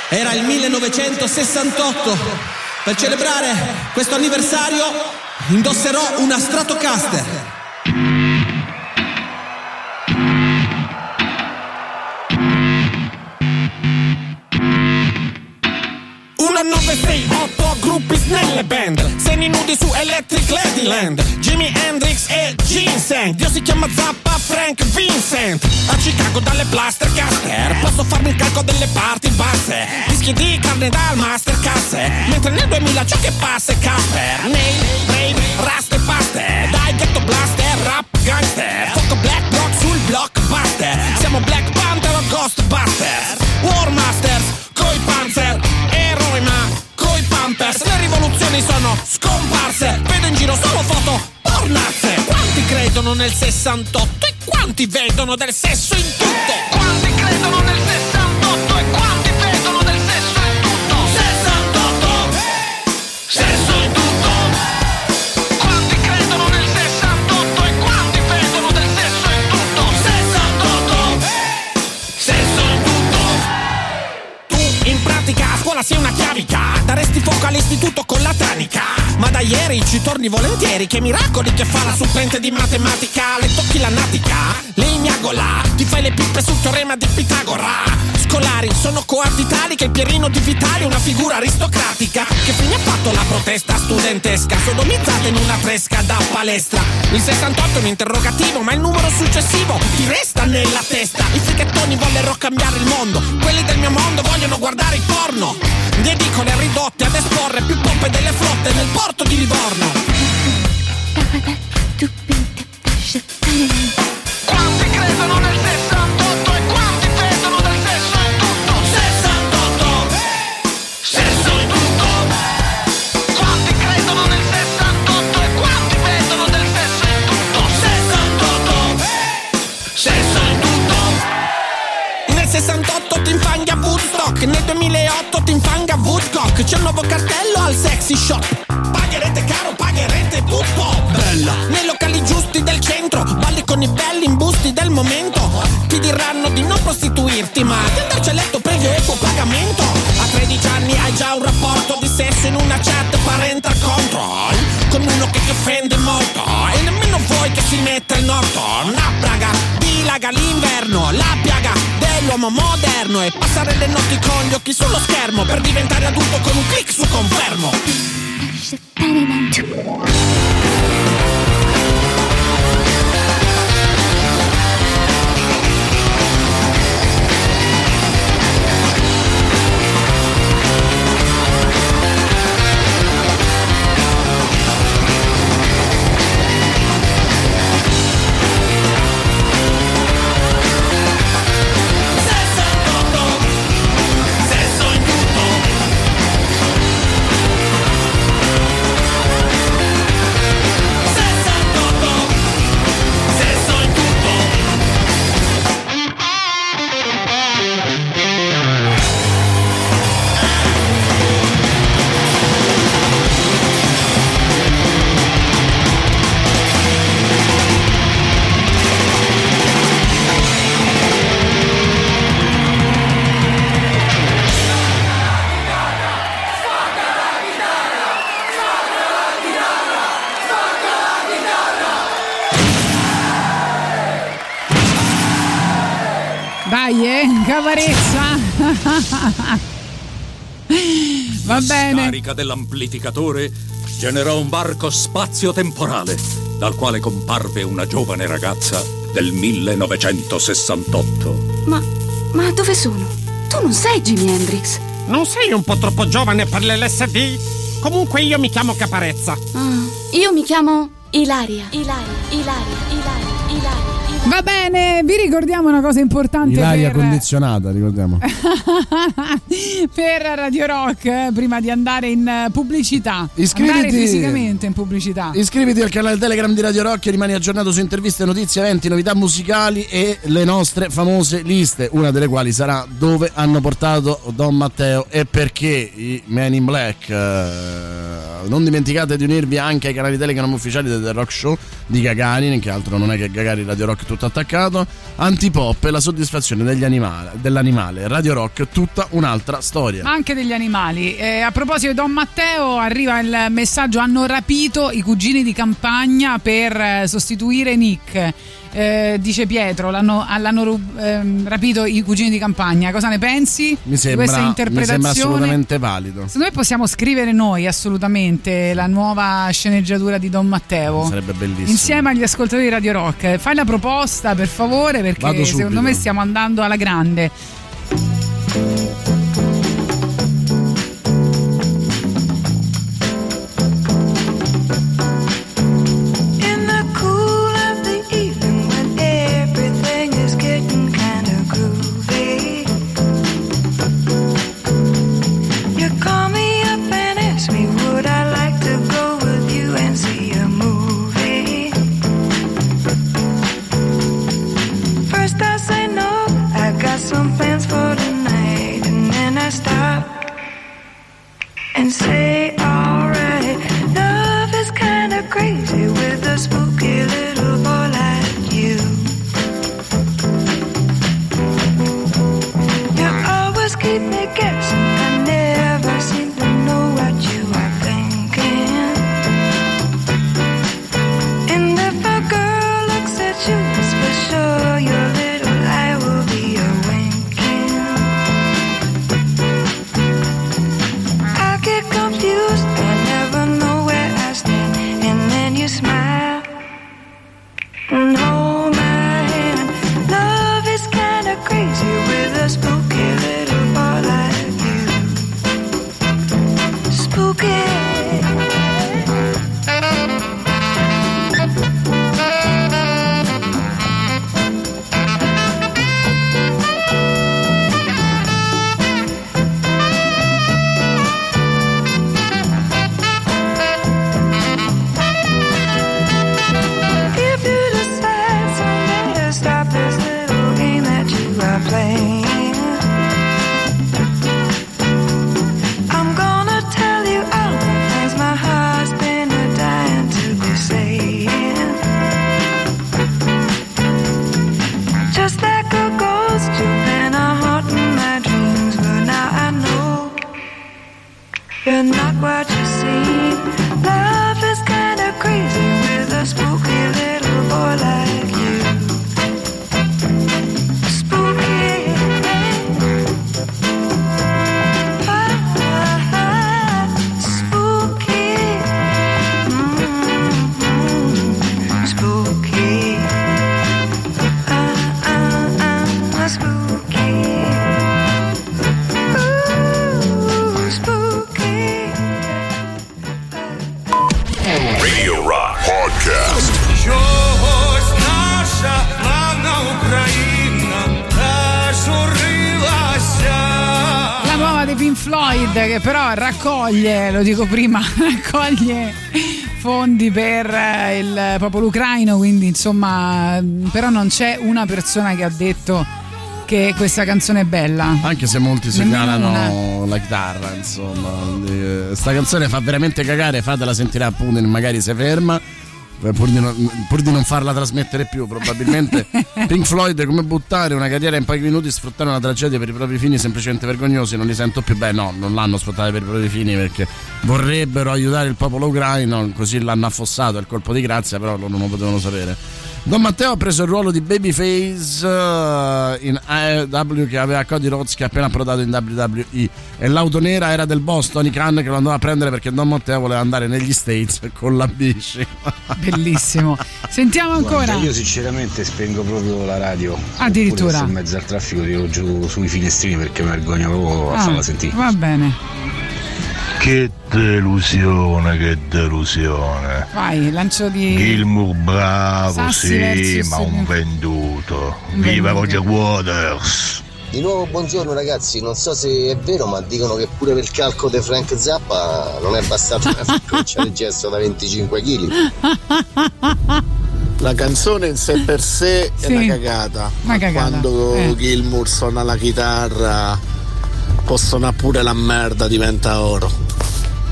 Era il 1968. Per celebrare questo anniversario indosserò una Stratocaster. 968 gruppi nelle band. Semi nudi su Electric Ladyland. Jimi Hendrix e Ginseng Dio si chiama Zappa Frank Vincent. A Chicago dalle Plastercaster Posso farmi il calco delle parti basse. Dischi di carne dal master casse Mentre nel 2000 ciò che passa è Casper Name, Brave, Rasta e Paste. Dai ghetto blaster, rap gangster. Fuoco black block sul blockbuster. Siamo Black Panther o Ghostbusters. War rivoluzioni sono scomparse Vedo in giro solo foto pornazze Quanti credono nel 68 e quanti vedono del sesso in tutto? Quanti torni volentieri Che miracoli che fa la supplente di matematica. Le tocchi la natica, lei mi agola Ti fai le pippe sul teorema di Pitagora Scolari sono coarti tali che il Pierino di Vitali è una figura aristocratica Che fine ha fatto la protesta studentesca? Sodomizzata in una fresca da palestra. Il 68 è un interrogativo ma il numero successivo ti resta nella testa. I fichettoni vollero cambiare il mondo. Quelli del mio mondo vogliono guardare il porno. Di edicole ridotte ad esporre più pompe delle flotte nel porto di Livorno C'è un nuovo cartello al sexy shop. Pagherete caro, pagherete tutto. Bella. Nei locali giusti del centro Balli con i belli imbusti del momento. Ti diranno di non prostituirti Ma di andarci a letto previo equo pagamento. A 13 anni hai già un rapporto di sesso in una chat parental control. Con uno che ti offende molto. E nemmeno vuoi che si metta il Norton La praga dilaga l'inverno La piaga dell'uomo moderno E passare le notti con gli occhi sullo schermo Per diventare adulto con un clic su confermo Dai, caparezza. Va La bene. scarica dell'amplificatore generò un varco spazio-temporale dal quale comparve una giovane ragazza del 1968. Ma, ma dove sono? Tu non sei Jimi Hendrix. Non sei un po' troppo giovane per l'LSD? Comunque io mi chiamo Caparezza. Ah, io mi chiamo Ilaria. Ilaria, Ilaria, Ilaria, Ilaria. Va bene, vi ricordiamo una cosa importante L'aria per, condizionata, ricordiamo. per Radio Rock eh, prima di andare in pubblicità. Iscriviti- Andare fisicamente in pubblicità. Iscriviti al canale Telegram di Radio Rock e rimani aggiornato su interviste, notizie, eventi, novità musicali e le nostre famose liste, una delle quali sarà dove hanno portato Don Matteo e perché i Men in Black. Eh, non dimenticate di unirvi anche ai canali Telegram ufficiali del Rock Show di Gagarin, che altro non è che Gagarin Radio Rock tutto attaccato, Antipop e la soddisfazione animali- dell'animale, Radio Rock tutta un'altra storia. Ma anche degli animali. Eh, a proposito di Don Matteo, arriva il messaggio: hanno rapito i cugini di campagna per eh, sostituire Nick. Eh, dice Pietro, l'hanno, l'hanno ehm, rapito i cugini di campagna. Cosa ne pensi Mi di sembra, questa mi interpretazione? sembra assolutamente valido. Secondo me possiamo scrivere noi assolutamente la nuova sceneggiatura di Don Matteo. Sarebbe bellissimo. Insieme agli ascoltatori di Radio Rock. Fai la proposta per favore perché secondo me stiamo andando alla grande. Raccoglie, lo dico prima, raccoglie fondi per eh, il popolo ucraino, quindi insomma, però non c'è una persona che ha detto che questa canzone è bella. Anche se molti segnalano la chitarra, insomma. Eh, Sta canzone fa veramente cagare, fatela sentire a Putin, magari si ferma. Eh, Pur di, non, pur di non farla trasmettere più, probabilmente Pink Floyd è come buttare una carriera in pochi minuti, sfruttare una tragedia per i propri fini semplicemente vergognosi. Non li sento più. Beh, no, non l'hanno sfruttata per i propri fini perché vorrebbero aiutare il popolo ucraino, così l'hanno affossato. È il colpo di grazia, però loro non lo potevano sapere. Don Matteo ha preso il ruolo di Babyface eh, in AEW che aveva Cody Rhodes che è appena approdato in WWE e l'auto nera era del boss Tony Khan che lo andava a prendere perché Don Matteo voleva andare negli States con la bici. Bellissimo. Sentiamo ancora. Guarda, io sinceramente spengo proprio la radio. Addirittura. In mezzo al traffico tiro giù sui finestrini perché mi vergogno proprio a Ah, farla sentire. Va bene. Che delusione, che delusione. Vai, lancio di. Gilmour bravo, Sassi sì, versus- ma un venduto. Un Viva venduto. Roger Waters. Di nuovo buongiorno ragazzi, non so se è vero ma dicono che pure per il calco di Frank Zappa non è bastato una saccoccia di gesso da 25 kg. La canzone in sé per sé Sì. è una cagata. Una ma cagata, Quando eh. Gilmour suona la chitarra, può suonare pure la merda, diventa oro.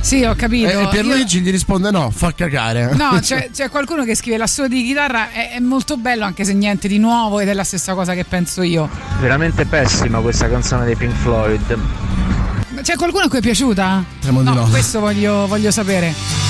Sì, ho capito. E, e Io- Pierluigi gli risponde no, fa cagare. No, c'è, c'è qualcuno che scrive l'assolo di chitarra è, è molto bello anche se niente di nuovo ed è la stessa cosa che penso io. Veramente pessima questa canzone dei Pink Floyd. C'è qualcuno a cui è piaciuta? Temo di no. Questo voglio, voglio sapere.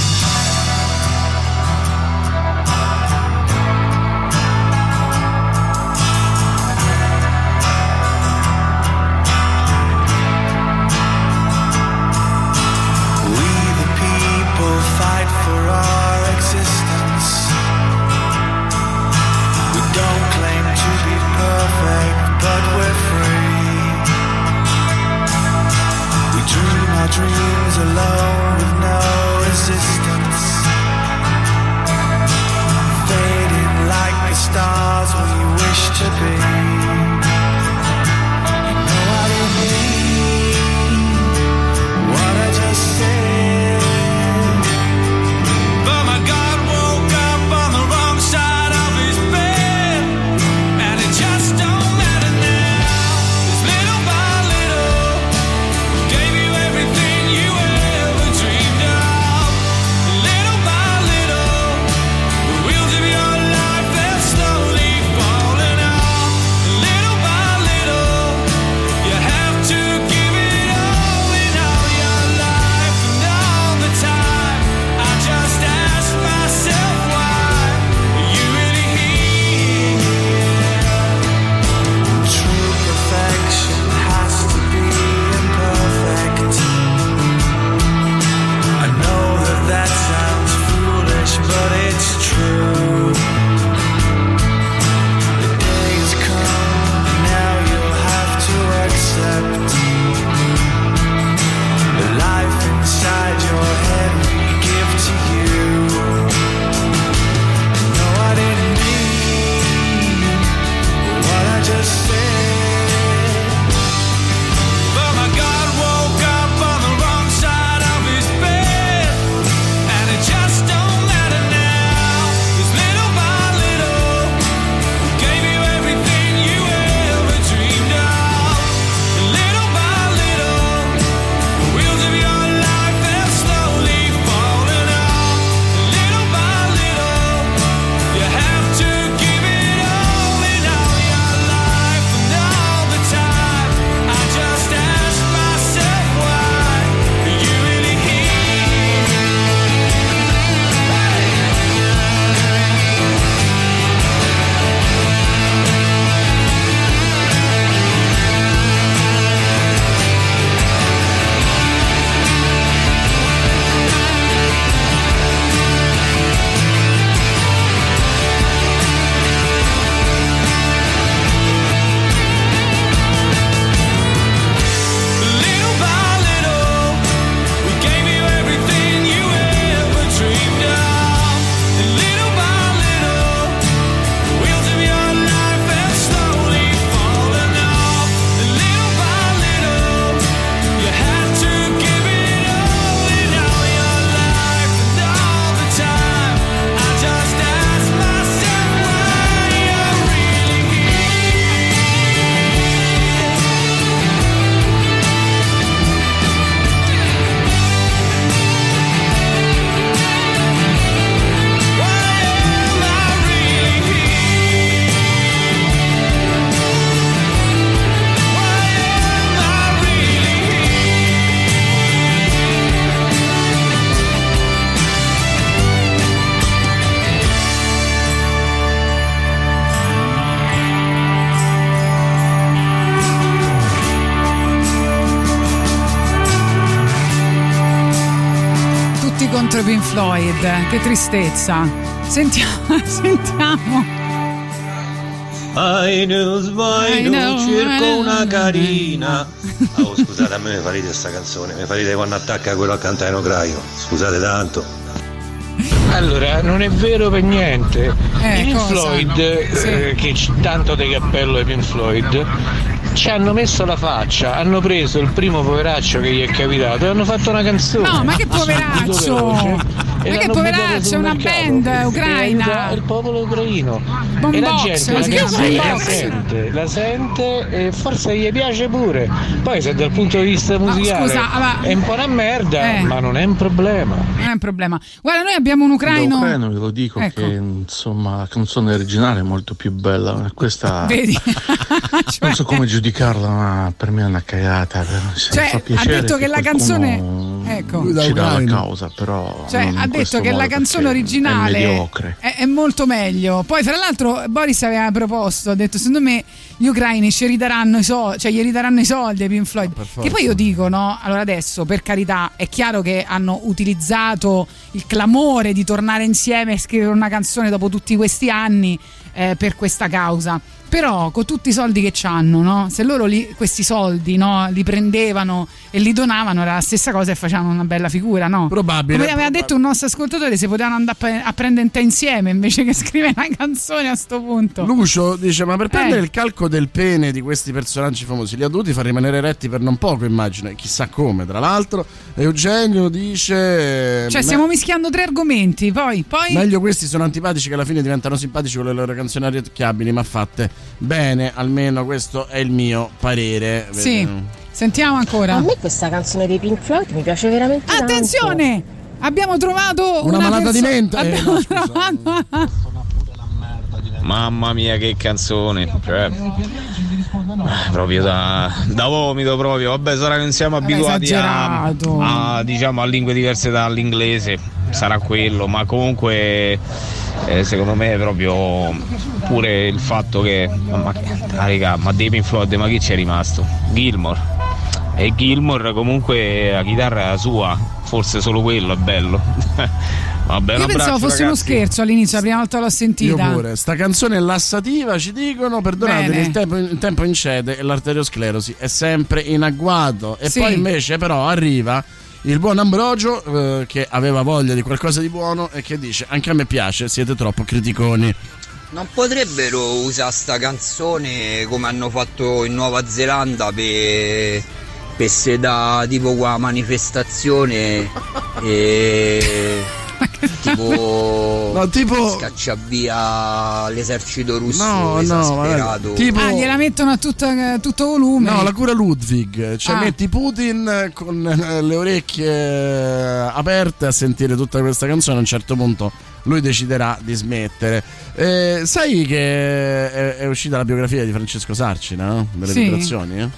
Che tristezza. Sentiamo, sentiamo. Ai nel I know, cerco una carina. Oh, scusate, a me mi farete questa canzone, mi farete quando attacca quello a cantare in ucraino. Scusate tanto. Allora, non è vero per niente. Eh, Pink? Floyd, eh, che tanto di cappello ai Pink Floyd, ci hanno messo la faccia, hanno preso il primo poveraccio che gli è capitato e hanno fatto una canzone. No, ma che poveraccio! Ma che poveraccio, una band ucraina. Il popolo ucraino. Bombox, e la gente la canzone la sente, la sente e forse gli piace pure. Poi se dal punto di vista musicale scusa, ma- è un po' una merda, Eh. ma non è un problema. Non è un problema. Guarda, noi abbiamo un ucraino. Da ucraino ve lo dico Ecco. che insomma la canzone originale è molto più bella. Questa Vedi? non so come giudicarla, ma per me è una cagata. Se Cioè, ha detto che la canzone. Ecco. Ci dà la causa, però. Cioè, ha detto che la canzone originale È è, è molto meglio. Poi, fra l'altro, Boris aveva proposto: ha detto, secondo me gli ucraini ci ridaranno i soldi, cioè gli ridaranno i soldi ai Pink Floyd. Che poi io dico, no? Allora adesso, per carità, è chiaro che hanno utilizzato il clamore di tornare insieme e scrivere una canzone dopo tutti questi anni eh, per questa causa. Però con tutti i soldi che hanno, no? se loro li- questi soldi no, li prendevano e li donavano era la stessa cosa e facevano una bella figura, no? Probabile. Come aveva detto un nostro ascoltatore, se potevano andare a, pre- a prendere un tè insieme invece che scrivere una canzone a sto punto. Lucio dice: Ma per prendere Eh. il calco del pene di questi personaggi famosi li ha dovuti far rimanere eretti per non poco, immagino. Chissà come, tra l'altro. Eugenio dice: Cioè, "Me- stiamo mischiando tre argomenti, poi, poi Meglio questi sono antipatici che alla fine diventano simpatici con le loro canzoni orecchiabili, ma fatte bene, almeno questo è il mio parere. Sì. Sentiamo ancora. A me questa canzone dei Pink Floyd mi piace veramente tanto. Attenzione! Abbiamo trovato Una una, malata di perso- mente. Eh, Abbiamo no, trovato- Mamma mia che canzone, cioè, proprio da, da vomito proprio, vabbè sarà che non siamo abituati a, a, diciamo, a lingue diverse dall'inglese, sarà quello, ma comunque eh, secondo me è proprio pure il fatto che, ma, ah, raga, ma dei Pink Floyd, ma chi c'è rimasto? Gilmore, e Gilmore comunque la chitarra è la sua, forse solo quello è bello. Vabbè, Io pensavo fosse uno ragazzi. scherzo all'inizio, la prima volta l'ho Io sentita. pure, sta canzone è lassativa, ci dicono, perdonatemi, Bene. il tempo, il tempo incede e l'arteriosclerosi è sempre in agguato. E Sì. poi invece però arriva il buon Ambrogio eh, che aveva voglia di qualcosa di buono e che dice anche a me piace, siete troppo criticoni. Non potrebbero usare sta canzone come hanno fatto in Nuova Zelanda per, per sedà tipo qua manifestazione e tipo, No, tipo- scaccia via l'esercito russo No, no, esasperato. tipo- Ah, gliela mettono a tutta- tutto volume. No, la cura Ludwig, cioè Ah. metti Putin con eh, le orecchie eh, aperte a sentire tutta questa canzone, a un certo punto lui deciderà di smettere. Eh, sai che è, è uscita la biografia di Francesco Sarcina, no? delle Sì. vibrazioni? eh?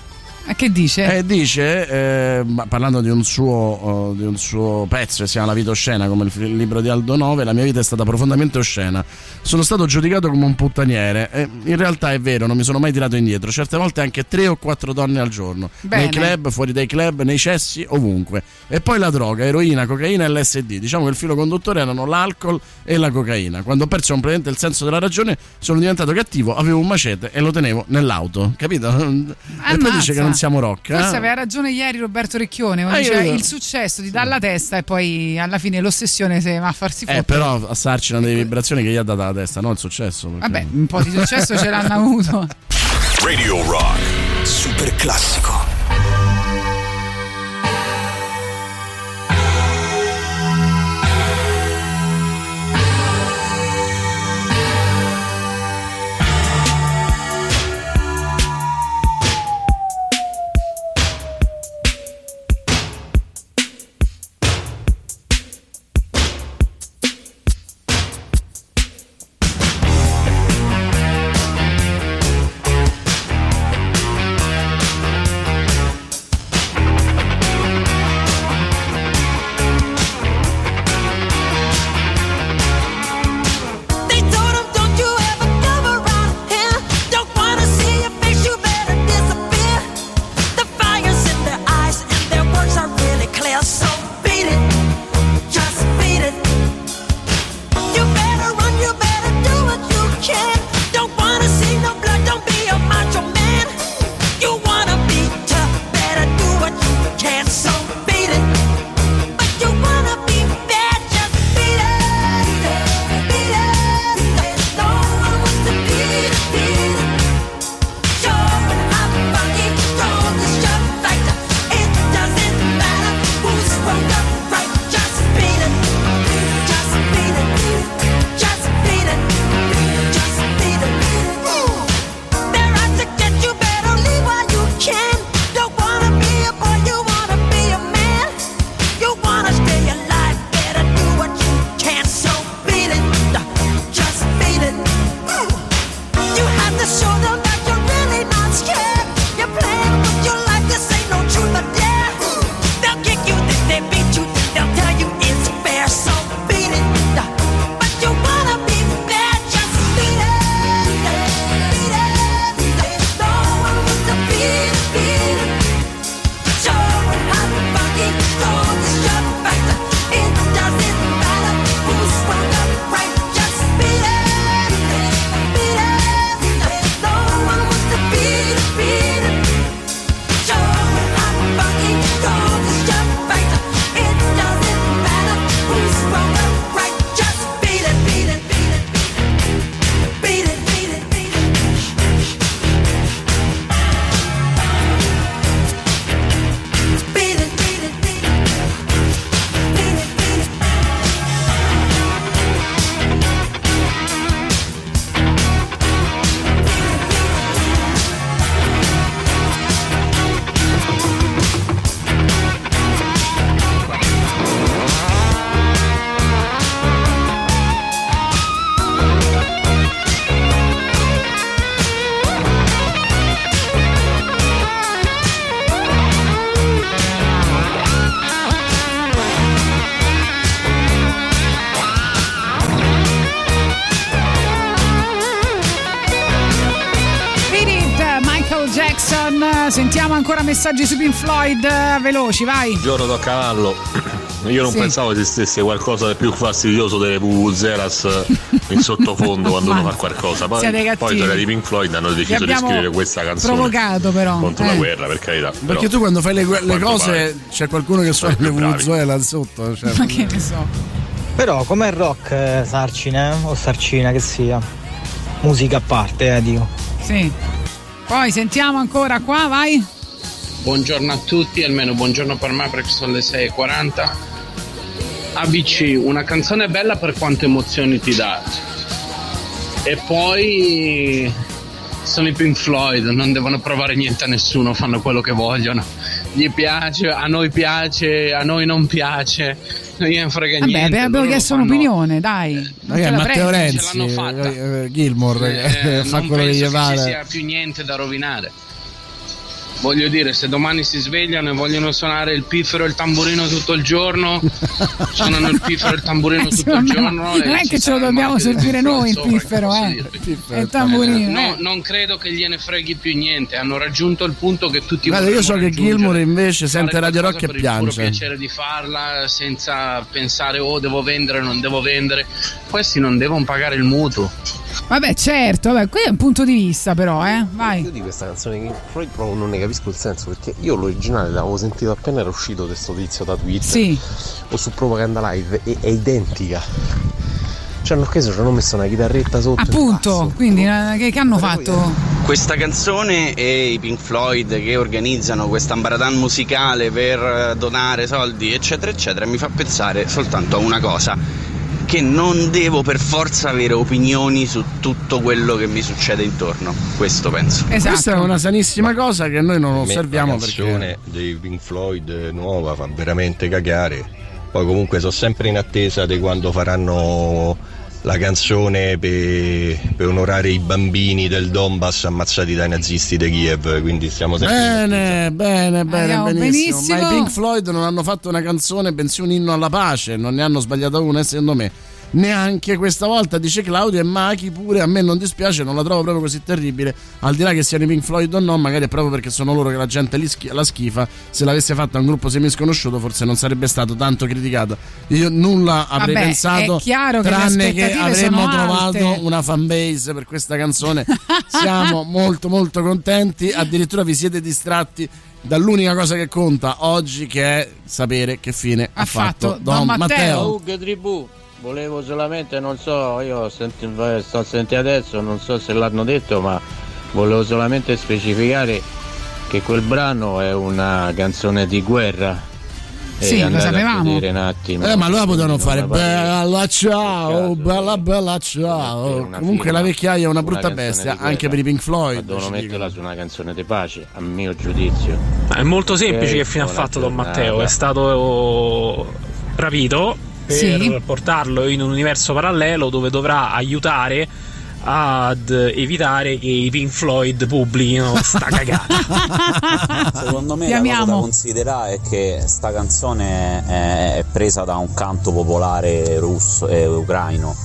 Ma che dice? Eh, dice, eh, parlando di un, suo, eh, di un suo pezzo che si chiama La vita oscena, come il, libro di Aldo Nove, la mia vita è stata profondamente oscena. Sono stato giudicato come un puttaniere. E in realtà è vero, non mi sono mai tirato indietro. Certe volte anche tre o quattro donne al giorno. Bene. Nei club, fuori dai club, nei cessi, ovunque. E poi la droga, eroina, cocaina e l'SD. Diciamo che il filo conduttore erano l'alcol e la cocaina. Quando ho perso completamente il senso della ragione, sono diventato cattivo, avevo un macete e lo tenevo nell'auto. Capito? E poi Ammazza. dice che non siamo rock. Forse eh? aveva ragione ieri Roberto Recchione, Ah, diceva il successo ti dà la testa e poi alla fine l'ossessione se va a farsi Eh, fottere. però a Sarcina delle vibrazioni che gli ha data la testa, no? Il successo. perché- Vabbè, un po' di successo ce l'hanno avuto. Radio Rock. Super classico. Ancora messaggi su Pink Floyd. eh, Veloci, vai. Giorno da cavallo. Io non Sì. pensavo esistesse qualcosa di più fastidioso delle Vuvuzelas in sottofondo quando uno fa qualcosa. Poi, poi sono di Pink Floyd hanno deciso di scrivere questa canzone provocato, però. contro la Eh. guerra, per carità. Perché però- tu quando fai le, le cose pare. c'è qualcuno che suona le. Venezuela sotto. Cioè, Ma che ne so. Però com'è il rock eh, Sarcina eh? o Sarcina che sia? Musica a parte, eh, dico. Sì. Poi sentiamo ancora qua, vai. Buongiorno a tutti, almeno buongiorno per me perché sono le 6.40. ABC, una canzone bella per quante emozioni ti dà. E poi sono i Pink Floyd, non devono provare niente a nessuno, fanno quello che vogliono. Gli piace, a noi piace, a noi non piace, non gliene frega Vabbè, niente. abbiamo chiesto fanno- un'opinione, dai. Non te la Matteo. Renzi, ce l'hanno fatta. eh, eh, Gilmore, Eh, eh, fa non quello che penso gli che ci sia più niente da rovinare. Voglio dire, se domani si svegliano e vogliono suonare il piffero e il tamburino tutto il giorno, suonano il piffero e il tamburino tutto il giorno. non è che ce lo dobbiamo servire noi il piffero, eh. dirvi. E il tamburino. No, eh. non credo che gliene freghi più niente. Hanno raggiunto il punto che tutti Guarda, io so che. Gilmore invece sente Radio Rock e il piange. piacere di farla senza pensare oh devo vendere non devo vendere questi non devono pagare il mutuo Vabbè, certo, vabbè, qui è un punto di vista, però, eh. Vai. Io di questa canzone di Pink Floyd proprio non ne capisco il senso perché io l'originale l'avevo sentito appena era uscito questo tizio da Twitter Sì. o su Propaganda Live e è identica. Cioè hanno preso, ci hanno messo una chitarretta sotto. Appunto, quindi eh, che, che hanno fatto? Questa canzone e i Pink Floyd che organizzano questa ambaradan musicale per eh, donare soldi, eccetera, eccetera, mi fa pensare soltanto a una cosa. Che non devo per forza avere opinioni su tutto quello che mi succede intorno. Questo penso. Esatto. Questa è una sanissima cosa che noi non osserviamo la perché. canzone dei Pink Floyd nuova fa veramente cagare. Poi comunque sono sempre in attesa di quando faranno la canzone per, per onorare i bambini del Donbass ammazzati dai nazisti di Kiev. Quindi stiamo sempre. Bene, bene, bene, Andiamo benissimo. benissimo. Ma i Pink Floyd non hanno fatto una canzone, bensì un inno alla pace, non ne hanno sbagliata una, secondo me. Neanche questa volta dice Claudio e Machi pure a me non dispiace, non la trovo proprio così terribile. Al di là che siano i Pink Floyd o no, magari è proprio perché sono loro che la gente li schi- la schifa. Se l'avesse fatta un gruppo semisconosciuto, forse non sarebbe stato tanto criticato. Io nulla avrei Vabbè, pensato, è chiaro che le tranne che aspettative avremmo trovato alte. una fanbase per questa canzone. Siamo molto molto contenti, addirittura vi siete distratti dall'unica cosa che conta oggi che è sapere che fine ha, fatto, Don, Matteo. Oh, che tribù! Volevo solamente, non so, io senti- sto sentendo adesso, non so se l'hanno detto, ma volevo solamente specificare che quel brano è una canzone di guerra. Sì, lo sapevamo. un attimo. Eh, ma allora potevano fare bella ciao, bella bella ciao. Comunque firma, la vecchiaia è una una brutta bestia, anche per i Pink Floyd. Devono metterla su una canzone di pace, a mio giudizio. È molto semplice Ok, che fine ha fatto Don. Matteo, è stato rapito per Sì. portarlo in un universo parallelo dove dovrà aiutare ad evitare che i Pink Floyd pubblichino sta cagata. Secondo me Ti la cosa da considerare è che sta canzone è, è presa da un canto popolare russo e ucraino,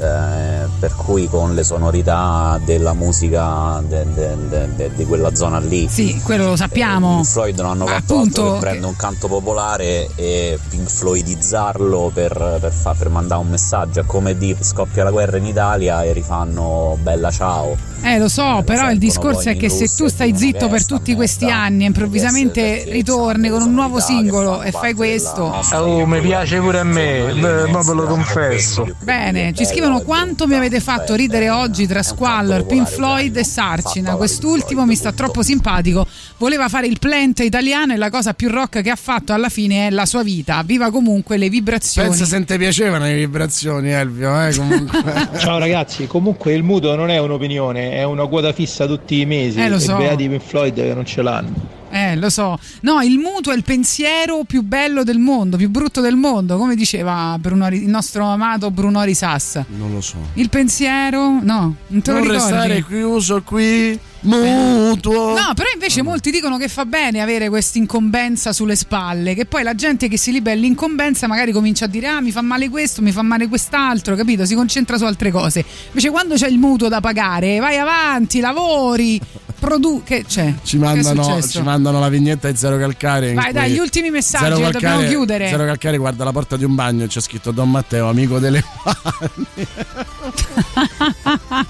eh, per cui con le sonorità della musica de- de- de- de- di quella zona lì. Sì, quello lo sappiamo. Pink Floyd non hanno fatto appunto, altro che prendere un canto popolare e Pink Floydizzarlo per, per, fa- per mandare un messaggio. È come di scoppia la guerra in Italia e rifanno bella ciao. Eh, lo so, però il discorso è che se tu stai zitto per tutti questi anni e improvvisamente ritorni con un nuovo singolo e fai questo. Oh, mi piace pure a me, ma ve lo confesso. Bene, ci scrivono quanto mi avete fatto ridere oggi tra Squallor, Pink Floyd e Sarcina. Quest'ultimo mi sta troppo simpatico. Voleva fare il plant italiano e la cosa più rock che ha fatto alla fine è la sua vita. Viva comunque le vibrazioni. Pensa se te piacevano le vibrazioni, Elvio, eh. Ciao ragazzi, comunque il mutuo non è un'opinione, è una quota fissa tutti i mesi. Eh, lo so. E beati i Pink Floyd che non ce l'hanno. Eh, lo so. No, il mutuo è il pensiero più bello del mondo, più brutto del mondo, come diceva Bruno il nostro amato Bruno Risas. Non lo so. Il pensiero, no, non te lo non ricordi? restare chiuso qui, mutuo. No, però invece molti dicono che fa bene avere questa incombenza sulle spalle, che poi la gente che si libera l'incombenza magari comincia a dire ah mi fa male questo, mi fa male quest'altro, capito? Si concentra su altre cose. Invece quando c'è il mutuo da pagare, vai avanti, lavori, produ- che c'è? Ci mandano, ci mandano la vignetta di Zero Calcare. Vai, dai, gli ultimi messaggi, Zero che dobbiamo Calcare- chiudere. Zero Calcare guarda la porta di un bagno e c'è scritto Don Matteo, amico delle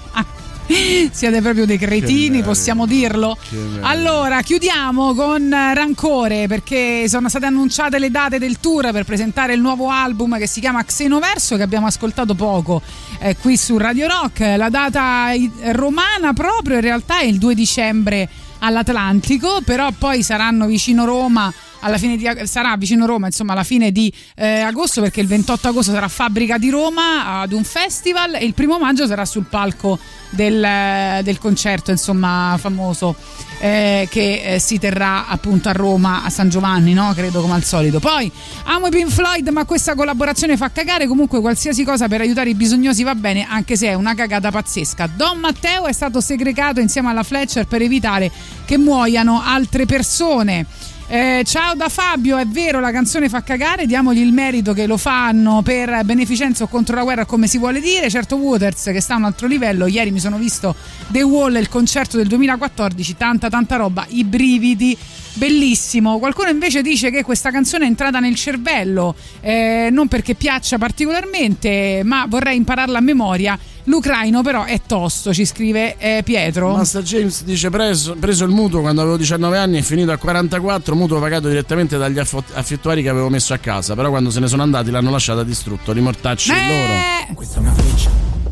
Siete proprio dei cretini, possiamo dirlo. Allora, chiudiamo con eh, Rancore perché sono state annunciate le date del tour per presentare il nuovo album che si chiama Xenoverso che abbiamo ascoltato poco eh, qui su Radio Rock. La data i- romana proprio in realtà è il 2 dicembre all'Atlantico, però poi saranno vicino Roma alla fine di sarà vicino Roma insomma alla fine di eh, agosto perché il 28 agosto sarà Fabbrica di Roma ad un festival e il primo maggio sarà sul palco del, eh, del concerto insomma famoso eh, che eh, si terrà appunto a Roma a San Giovanni no? credo come al solito. Poi amo i Pink Floyd ma questa collaborazione fa cagare. Comunque qualsiasi cosa per aiutare i bisognosi va bene anche se è una cagata pazzesca. Don Matteo è stato segregato insieme alla Fletcher per evitare che muoiano altre persone eh, ciao da Fabio, è vero la canzone fa cagare, diamogli il merito che lo fanno per beneficenza o contro la guerra come si vuole dire, certo Waters che sta a un altro livello, ieri mi sono visto The Wall, il concerto del 2014, tanta tanta roba, i brividi, bellissimo, qualcuno invece dice che questa canzone è entrata nel cervello, eh, non perché piaccia particolarmente, ma vorrei impararla a memoria, l'ucraino però è tosto, ci scrive eh, Pietro. Master James dice preso, preso il mutuo quando avevo 19 anni e finito a 44, mutuo pagato direttamente dagli affittuari che avevo messo a casa, però quando se ne sono andati l'hanno lasciata distrutto, rimortacci Eh! loro.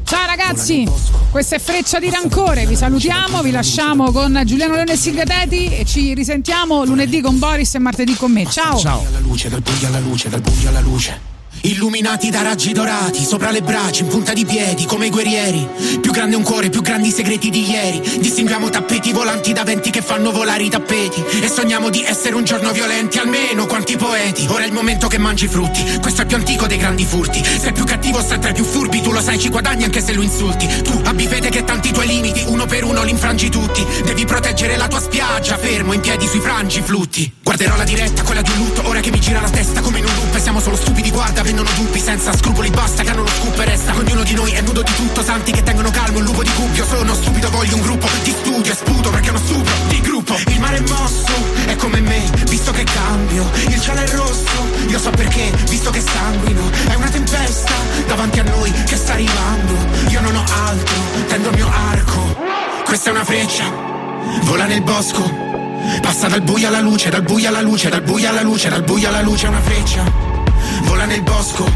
Ciao ragazzi, questa è Freccia di Rancore, vi salutiamo, vi lasciamo con Giuliano Leone e Silvia Teti e ci risentiamo lunedì con Boris e martedì con me. Ciao! Alla luce, dal buio alla luce, dal buio alla luce. Illuminati da raggi dorati, sopra le braccia, in punta di piedi, come i guerrieri. Più grande un cuore, più grandi i segreti di ieri. Distinguiamo tappeti volanti da venti che fanno volare i tappeti. E sogniamo di essere un giorno violenti, almeno quanti poeti. Ora è il momento che mangi i frutti. Questo è più antico dei grandi furti. Sei più cattivo, stai tra i più furbi. Tu lo sai, ci guadagni anche se lo insulti. Tu abbi fede che tanti tuoi limiti, uno per uno li infrangi tutti. Devi proteggere la tua spiaggia, fermo in piedi sui frangi flutti. Guarderò la diretta, quella di un lutto, ora che mi gira la testa come in un loop. Siamo solo stupidi, guarda, vendono dubbi senza scrupoli, basta che hanno lo scoop e resta. Ognuno di noi è nudo di tutto, santi che tengono calmo un lupo di cuppio. Sono stupido, voglio un gruppo di studio e sputo perché è uno stupro di gruppo. Il mare è mosso, è come me, visto che cambio. Il cielo è rosso, io so perché, visto che sanguino. È una tempesta davanti a noi che sta arrivando. Io non ho altro, tendo il mio arco. Questa è una freccia, vola nel bosco. Passa dal buio alla luce, dal buio alla luce, dal buio alla luce, dal buio alla luce, è una freccia. Vola nel bosco.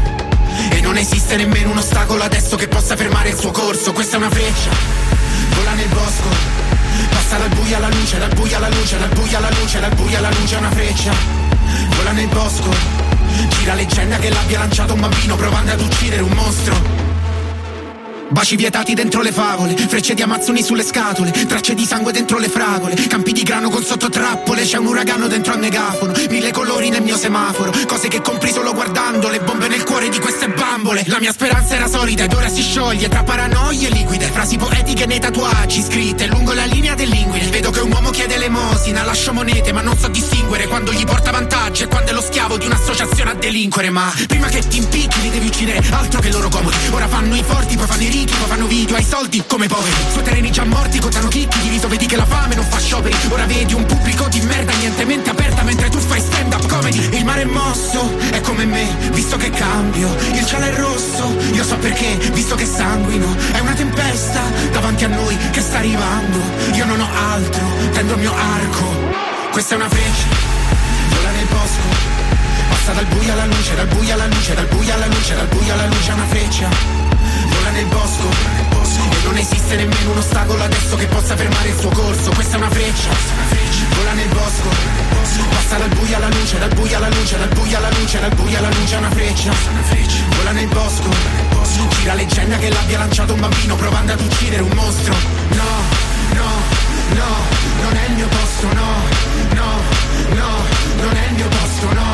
E non esiste nemmeno un ostacolo adesso che possa fermare il suo corso. Questa è una freccia. Vola nel bosco. Passa dal buio alla luce, dal buio alla luce, dal buio alla luce, dal buio alla luce, è una freccia. Vola nel bosco. Gira leggenda che l'abbia lanciato un bambino provando ad uccidere un mostro. Baci vietati dentro le favole, frecce di amazzoni sulle scatole, tracce di sangue dentro le fragole, campi di grano con sottotrappole, c'è un uragano dentro al megafono, mille colori nel mio semaforo, cose che compri solo guardando, le bombe nel cuore di queste bambole. La mia speranza era solida ed ora si scioglie tra paranoie liquide, frasi poetiche nei tatuaggi scritte lungo la linea dell'inguine. Vedo che un uomo chiede elemosina, lascio monete ma non so distinguere quando gli porta vantaggio e quando è lo schiavo di un'associazione a delinquere. Ma prima che ti impicchi li devi uccidere, altro che loro comodi. Ora fanno i forti, poi fanno i ricchi, poi fanno video ai soldi come poveri. Su terreni già morti, contano chicchi, diviso vedi che la fame non fa scioperi. Ora vedi un pubblico di merda, niente mente aperta mentre tu fai stand up comedy. Il mare è mosso, è come me, visto che cambio. Il cielo è rosso, io so perché, visto che sanguino. È una tempesta davanti a noi che sta arrivando. Io non ho altro, tendo il mio arco. Questa è una freccia, vola nel bosco. Passa dal buio alla luce, dal buio alla luce, dal buio alla luce, dal buio alla luce, è una freccia. Vola nel bosco, e non esiste nemmeno un ostacolo adesso che possa fermare il suo corso. Questa è una freccia, vola nel bosco. Passa dal buio alla luce, dal buio alla luce, dal buio alla luce, dal buio alla luce, una freccia. Vola nel bosco, gira leggenda che l'abbia lanciato un bambino provando ad uccidere un mostro. No, no, no, non è il mio posto, no, no, no, non è il mio posto, no,